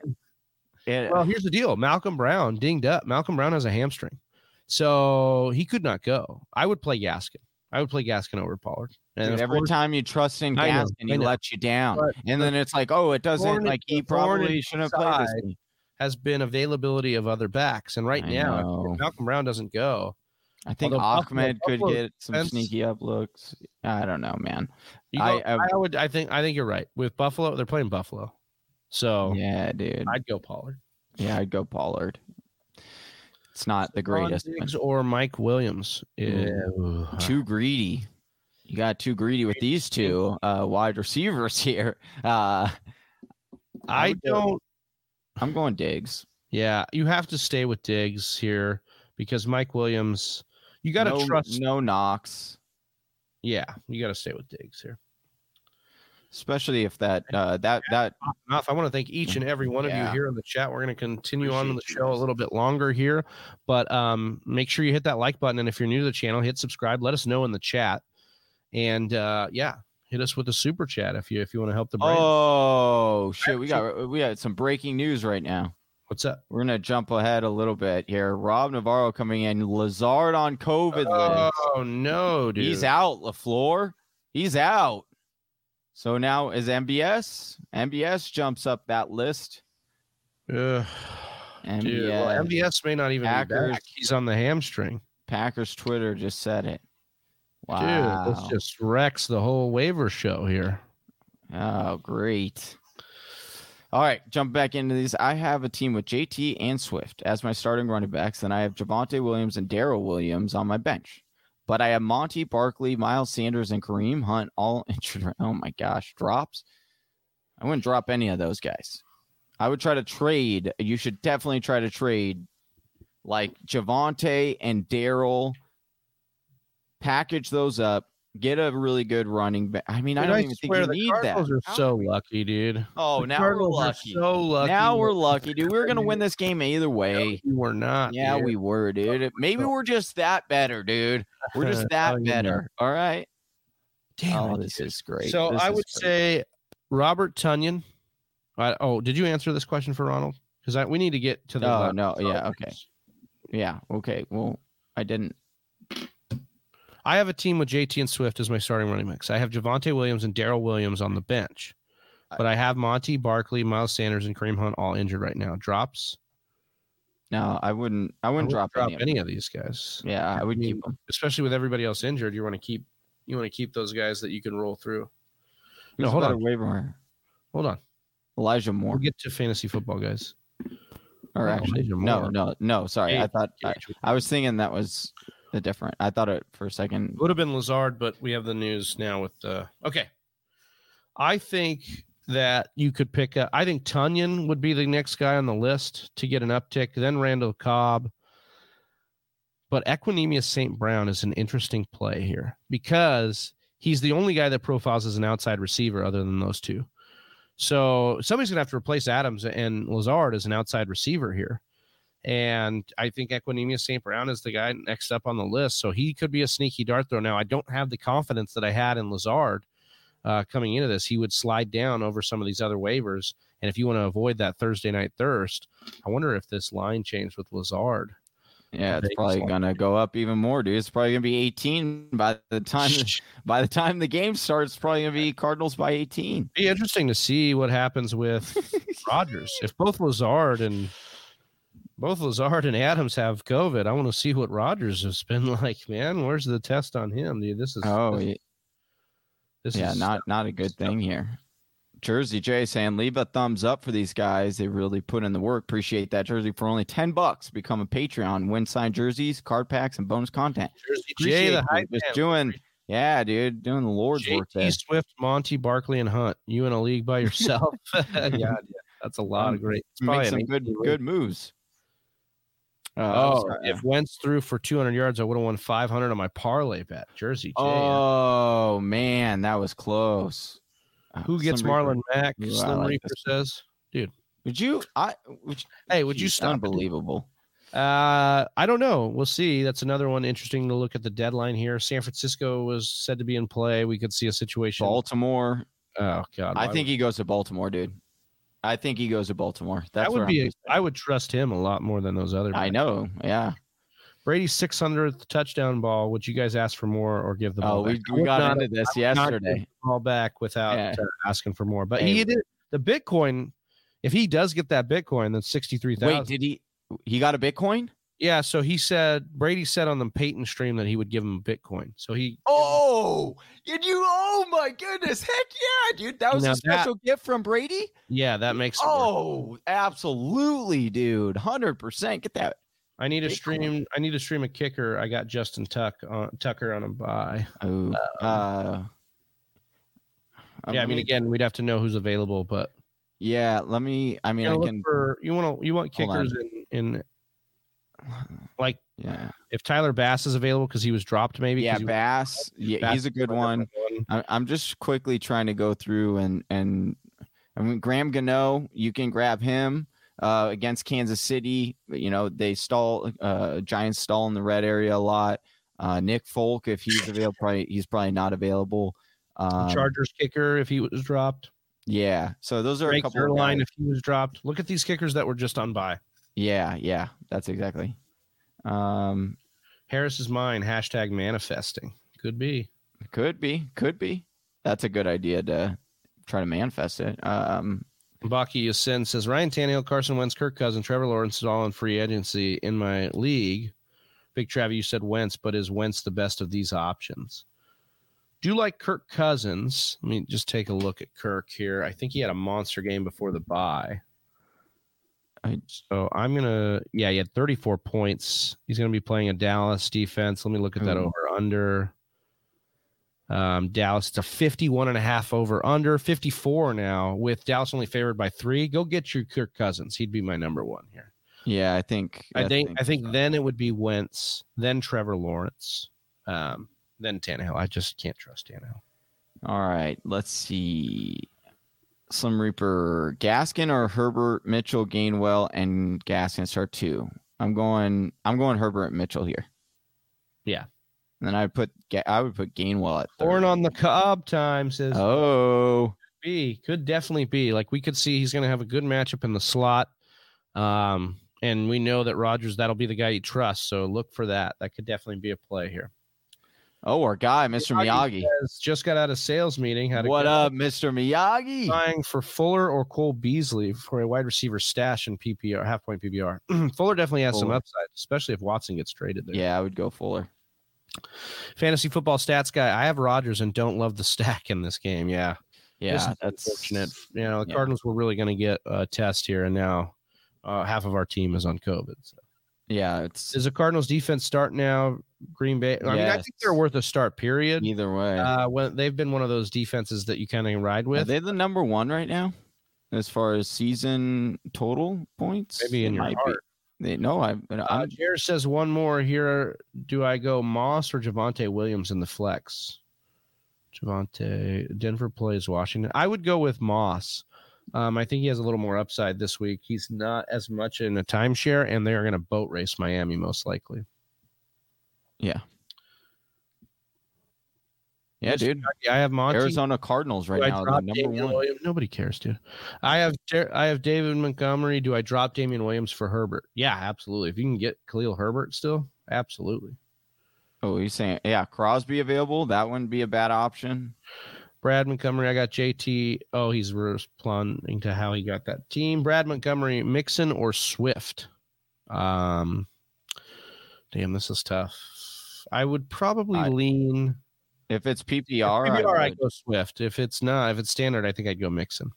it, well, here's the deal. Malcolm Brown dinged up. Malcolm Brown has a hamstring, so he could not go. I would play Gaskin. I would play Gaskin over Pollard. And Dude, every course, time you trust in Gaskin, know, he lets you down. But, and then it's like, oh, it doesn't like he probably shouldn't have played this. Has been availability of other backs, and right I now, Malcolm Brown doesn't go. I think Although Ahmed Buffalo, could get some defense, sneaky up looks. I don't know, man. Go, I, I, I would. I think. I think you're right. With Buffalo, they're playing Buffalo, so yeah, dude. I'd go Pollard. Yeah, I'd go Pollard. It's not the greatest. Or Mike Williams. Ew. Too greedy. You got too greedy with these two uh, wide receivers here. Uh, I don't. I'm going Diggs. Yeah, you have to stay with Diggs here because Mike Williams. You got to no, trust. No Knox. Yeah, you got to stay with Diggs here especially if that uh, that that enough. I want to thank each and every one yeah. of you here in the chat. We're going to continue Appreciate on the show a little bit longer here, but um, make sure you hit that like button, and if you're new to the channel, hit subscribe. Let us know in the chat, and uh, yeah, hit us with a super chat if you if you want to help the brand. Oh shit, we got we got some breaking news right now. What's up? We're gonna jump ahead a little bit here. Rob Navarro coming in. Lazard on COVID oh, list. Oh no, dude. He's out. Lafleur. He's out. So now is MBS. MBS jumps up that list. Uh, MBS, dude, well, MBS may not even Packers, be back. He's on the hamstring. Packers Twitter just said it. Wow. Dude, this just wrecks the whole waiver show here. Oh, great. All right, jump back into these. I have a team with JT and Swift as my starting running backs, and I have Javonte Williams and Darrell Williams on my bench. But I have Monty Barkley, Miles Sanders, and Kareem Hunt all injured. Oh my gosh, drops. I wouldn't drop any of those guys. I would try to trade. You should definitely try to trade like Javonte and Darrell. Package those up, Get a really good running back. I mean, dude, I don't I even think you need Cardinals that. are so lucky, dude. Oh, the now Cardinals we're lucky. so lucky. Now we're lucky, dude. We are gonna win this game either way. No, we were not. Yeah, dude. we were, dude. Maybe we're just that better, dude. We're just that oh, better. All right. Damn, oh, this is great. So this I would great. say Robert Tonyan. I, oh, did you answer this question for Ronald? Because we need to get to the. Oh no, yeah, okay, yeah, okay. Well, I didn't. I have a team with JT and Swift as my starting running mix. I have Javonte Williams and Darrell Williams on the bench, but I have Monty Barkley, Miles Sanders, and Kareem Hunt all injured right now. Drops. No, I wouldn't. I wouldn't, I wouldn't drop, drop any, any of, these guys. Yeah, I would I mean, keep them, especially with everybody else injured. You want to keep. You want to keep those guys that you can roll through. no, hold on. Waiver. Hold on. Elijah Moore. We'll get to fantasy football, guys. Or actually, no, no, no. Sorry, I thought I, I was thinking that was the different. I thought it for a second. It would have been Lazard, but we have the news now with the. Okay. I think that you could pick up. I think Tonyan would be the next guy on the list to get an uptick, then Randall Cobb. But Equanimeous St. Brown is an interesting play here because he's the only guy that profiles as an outside receiver other than those two. So somebody's going to have to replace Adams and Lazard as an outside receiver here. And I think Equanimeous St. Brown is the guy next up on the list. So he could be a sneaky dart throw. Now, I don't have the confidence that I had in Lazard uh, coming into this. He would slide down over some of these other waivers. And if you want to avoid that Thursday night thirst, I wonder if this line changed with Lazard. Yeah, it's probably gonna go up even more, dude. It's probably gonna be 18 by the time by the time the game starts. It's probably gonna be Cardinals by 18. Be interesting to see what happens with Rodgers if both Lazard and both Lazard and Adams have COVID. I want to see what Rodgers has been like, man. Where's the test on him, dude? This is oh, this, this yeah, is not not a good thing here. Jersey J saying leave a thumbs up for these guys. They really put in the work. Appreciate that jersey for only ten bucks. Become a Patreon. Win signed jerseys, card packs, and bonus content. Jersey J, the hype just doing. Yeah, dude, doing the Lord's work there. Swift, Monty, Barkley, and Hunt. You in a league by yourself? yeah, yeah, that's a lot of um, great. Make some good good moves. Uh, oh, if Wentz threw for 200 yards, I would have won 500 on my parlay bet. Jersey. J. Oh man, that was close. Who gets Slim Marlon. Mack? Ooh, Slim like Reaper says. Would you? I. Would you, Hey, would you Jeez, stop? Unbelievable. Uh, I don't know. We'll see. That's another one interesting to look at the deadline here. San Francisco was said to be in play. We could see a situation. Baltimore. Oh God, I think he goes to Baltimore, dude. I think he goes to Baltimore. That's that would where be. A, I would trust him a lot more than those other. I guys. know. Yeah. Brady's 600th touchdown ball. Would you guys ask for more or give the ball Oh, we, back? I we got not- into this I would not give yesterday. ball back without Yeah. uh, asking for more. But Hey, he did the Bitcoin. If he does get that Bitcoin, then sixty three thousand. Wait, did he? He got a Bitcoin? Yeah, so he said Brady said on the Peyton stream that he would give him Bitcoin. So he Oh, did you? Oh my goodness! Heck yeah, dude! That was Now a special gift from Brady. yeah, that makes it work. Oh, absolutely, dude! Hundred percent. Get that. I need a Bitcoin. stream. I need to stream a kicker. I got Justin Tuck on Tucker on a buy. Oh, uh, yeah, I mean, again, we'd have to know who's available, but yeah. Let me. I mean, I can. for you want to you want kickers in in like Yeah, if Tyler Bass is available because he was dropped maybe. yeah. Bass. Yeah, Bass he's a good one. I'm just quickly trying to go through and and I mean Graham Gano, you can grab him uh, against Kansas City. You know they stall uh, Giants stall in the red area a lot. Uh, Nick Folk, if he's available, probably he's probably not available. Um, Chargers kicker if he was dropped. yeah, so those are a couple. guys. if he was dropped. Look at these kickers that were just on by. Yeah, yeah, that's exactly. Um, Harris is mine. Hashtag manifesting. Could be. could be, could be. That's a good idea to try to manifest it. Um, Baki Yasin says Ryan Tannehill, Carson Wentz, Kirk Cousins, Trevor Lawrence is all in free agency in my league. Big Trav, you said Wentz, but is Wentz the best of these options? Do you like Kirk Cousins? Let me just take a look at Kirk here. I think he had a monster game before the bye. I- So I'm gonna, yeah, he had 34 points. He's gonna be playing a Dallas defense. Let me look at that over under. Um, Dallas, it's a 51 and a half over under 54 now with Dallas only favored by three. Go get your Kirk Cousins. He'd be my number one here. yeah, I think. I think, I think so. then it would be Wentz, then Trevor Lawrence, um, then Tannehill. I just can't trust Tannehill. All right, let's see. Slim Reaper, Gaskin or Herbert, Mitchell, Gainwell, and Gaskin start two. I'm going. I'm going Herbert Mitchell here. Yeah. And then I put. I would put Gainwell at third. Born on the Cobb time says Oh, be could definitely be like we could see he's going to have a good matchup in the slot um and we know that Rodgers that'll be the guy you trust so look for that that could definitely be a play here oh, our guy, Mr. Miyagi. says, just got out of sales meeting had a What good- up, Mr. Miyagi? buying for Fuller or Cole Beasley for a wide receiver stash in PPR half point PPR Fuller definitely has some Fuller. upside especially if Watson gets traded there Yeah, I would go Fuller. fantasy football stats guy I have Rodgers and don't love the stack in this game yeah This Yeah, is that's unfortunate. You know, the yeah. Cardinals were really going to get a test here, and now uh, half of our team is on COVID. So. Yeah, it's Is the Cardinals defense start now? Green Bay. I mean, I think they're worth a start. Period. either way. Uh, when they've been one of those defenses that you kind of ride Are with. they the number one right now, as far as season total points? Maybe in your be. heart. They, no, I, Uh, Jared says one more here. Do I go Moss or Javonte Williams in the flex? Javonte Denver plays Washington. I would go with Moss. Um, I think he has a little more upside this week. He's not as much in a timeshare, and they are going to boat race Miami most likely. Yeah, yeah, dude. I have Monty. Arizona Cardinals right now, number Damien one. Williams? Nobody cares, dude. I have I have David Montgomery. Do I drop Damien Williams for Herbert? Yeah, absolutely. If you can get Khalil Herbert still, absolutely. Oh, he's saying, yeah, Crosby available. That wouldn't be a bad option. Brad Montgomery. I got JT. Oh, he's responding to how he got that team. Brad Montgomery, Mixon or Swift. Um, damn, this is tough. I would probably I- lean. If it's PPR, I PPR, I would- go Swift. If it's not, if it's standard, I think I'd go Mixon.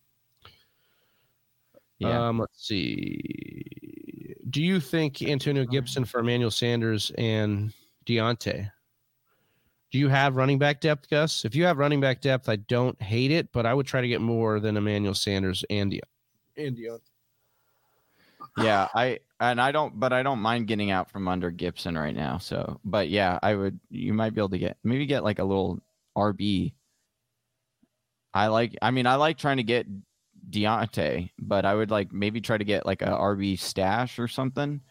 yeah. Um, let's see. Do you think Antonio Gibson for Emmanuel Sanders and Diontae? Do you have running back depth, Gus? If you have running back depth, I don't hate it, but I would try to get more than Emmanuel Sanders and De- and Diontae. yeah, I and I don't, but I don't mind getting out from under Gibson right now. So, but yeah, I would. You might be able to get maybe get like a little RB I like. I mean, I like trying to get Diontae, but I would like maybe try to get like a RB stash or something.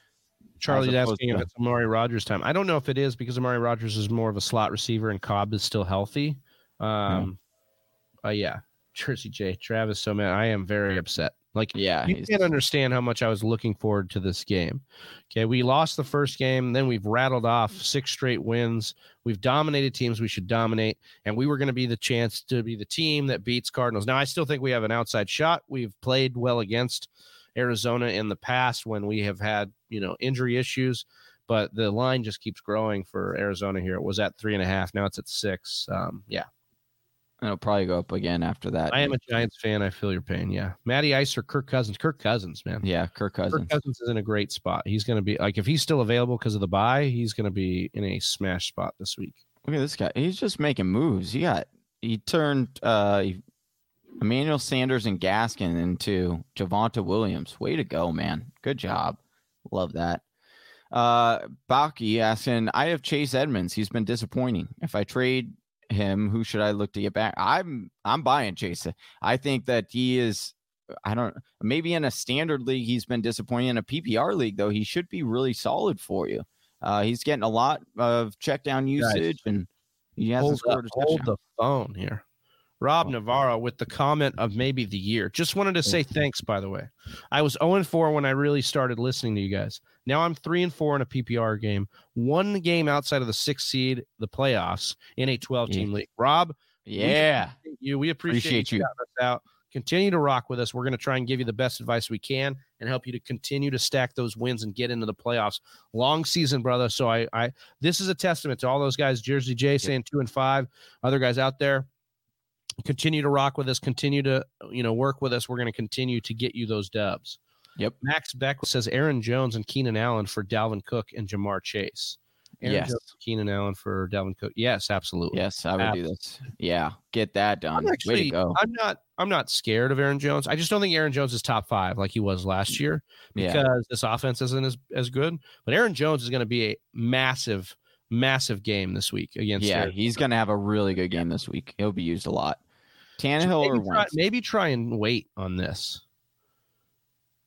Charlie's asking to... if it's Amari Rodgers time. I don't know if it is because Amari Rodgers is more of a slot receiver and Cobb is still healthy. Um, yeah. Uh, yeah, Jersey J, Travis. So man, I am very upset. Like, yeah, you can't understand how much I was looking forward to this game. Okay, we lost the first game, then we've rattled off six straight wins. We've dominated teams we should dominate, and we were going to be the chance to be the team that beats Cardinals. Now, I still think we have an outside shot. We've played well against Arizona in the past when we have had you know injury issues, but the line just keeps growing for Arizona here. It was at three and a half, now it's at six. Um, yeah, it'll probably go up again after that. I am a Giants fan. I feel your pain. Yeah, Matty Ice or Kirk Cousins. Kirk Cousins, man. Yeah, Kirk Cousins. Kirk Cousins is in a great spot. He's going to be like if he's still available because of the buy, he's going to be in a smash spot this week. Look at this guy. He's just making moves. He got he turned uh Emmanuel Sanders and Gaskin into Javonte Williams. Way to go, man. Good job. Love that. Uh Baki asking, I have Chase Edmonds. He's been disappointing. If I trade him, who should I look to get back? I'm I'm buying Jason. I think that he is I don't maybe in a standard league he's been disappointing. In a PPR league, though, he should be really solid for you. Uh, he's getting a lot of check down usage and he hasn't hold, hold the phone here. Rob oh. Navarro with the comment of maybe the year. Just wanted to oh. say thanks, by the way. I was 0 4 when I really started listening to you guys. Now I'm 3 and 4 in a PPR game, one game outside of the sixth seed, the playoffs in a 12 team yeah. league. Rob, yeah, we you. We appreciate, appreciate you. you. out. Continue to rock with us. We're going to try and give you the best advice we can and help you to continue to stack those wins and get into the playoffs. Long season, brother. So I, I, this is a testament to all those guys. Jersey J saying two and five. Other guys out there continue to rock with us, continue to you know work with us. We're going to continue to get you those dubs. Yep. Max Beck says Aaron Jones and Keenan Allen for Dalvin Cook and Ja'Marr Chase. Aaron yes. Jones, Keenan Allen for Dalvin Cook. Yes, absolutely. Yes, I would absolutely. do this. Yeah, get that done. I'm actually, Way to go. I'm not. I'm not scared of Aaron Jones. I just don't think Aaron Jones is top five like he was last year because yeah. this offense isn't as, as good. But Aaron Jones is going to be a massive, massive game this week against. Yeah, he's going to have a really good game this week. He'll be used a lot. Tannehill maybe or try, maybe try and wait on this.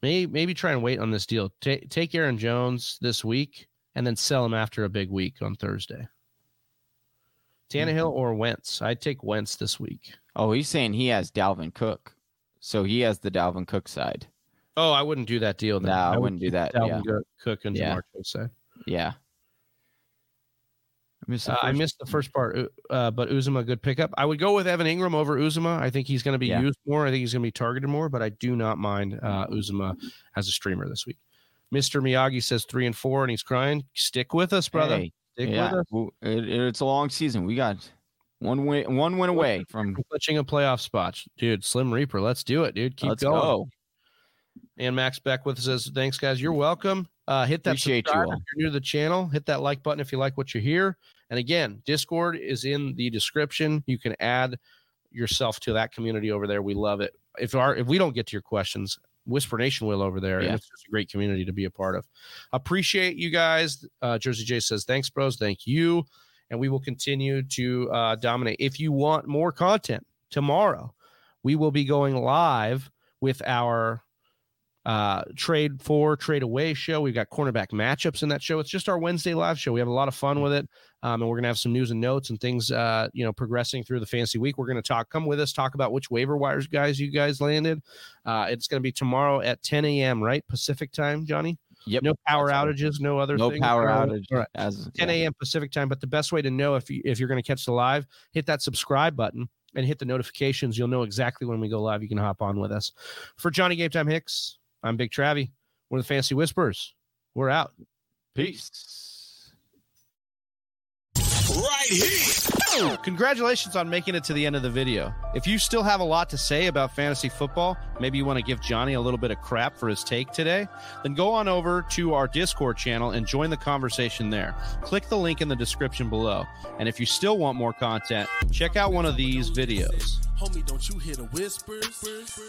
Maybe maybe try and wait on this deal. T- take Aaron Jones this week and then sell him after a big week on Thursday. Tannehill mm-hmm. or Wentz? I'd take Wentz this week. Oh, he's saying he has Dalvin Cook, so he has the Dalvin Cook side. Oh, I wouldn't do that deal. No, I, I, wouldn't do that. Dalvin yeah. Cook and yeah. Ja'Marr side. Yeah. I missed, uh, I missed the first part, uh, uh, but Uzomah a good pickup. I would go with Evan Engram over Uzomah. I think he's going to be yeah. used more. I think he's going to be targeted more, but I do not mind uh, Uzomah as a streamer this week. Mr. Miyagi says three and four, and he's crying. Stick with us, brother. Hey, Stick yeah. with us. It, it's a long season. We got one win, one win away from clutching a playoff spot, dude. Slim Reaper, let's do it, dude. Keep let's going. Go. And Max Beckwith says, "Thanks, guys. You're welcome. Uh, hit that Appreciate subscribe you if you're new to the channel. Hit that like button if you like what you hear. And again, Discord is in the description. You can add yourself to that community over there. We love it. If our if we don't get to your questions, Whisper Nation will over there, yeah. and it's just a great community to be a part of. Appreciate you guys. Uh, Jersey J says, "Thanks, bros. Thank you." And we will continue to uh, dominate. If you want more content tomorrow, we will be going live with our uh, trade for, trade away show. We've got cornerback matchups in that show. It's just our Wednesday live show. We have a lot of fun with it. Um, and we're going to have some news and notes and things, uh, you know, progressing through the fancy week. We're going to talk, come with us, talk about which waiver wires guys you guys landed. Uh, it's going to be tomorrow at 10 a.m., right? Pacific time, Johnny? Yep. No power outages, no other no power outage right. as 10 a.m. Pacific time. But the best way to know if you if you're going to catch the live, hit that subscribe button and hit the notifications. You'll know exactly when we go live. You can hop on with us. For Johnny Game Time Hicks, I'm Big Travie. We're the Fancy Whispers. We're out. Peace. Right here. Congratulations on making it to the end of the video. If you still have a lot to say about fantasy football, maybe you want to give Johnny a little bit of crap for his take today, then go on over to our Discord channel and join the conversation there. Click the link in the description below. And if you still want more content, check out one of these videos. Homie, don't you hear the whispers?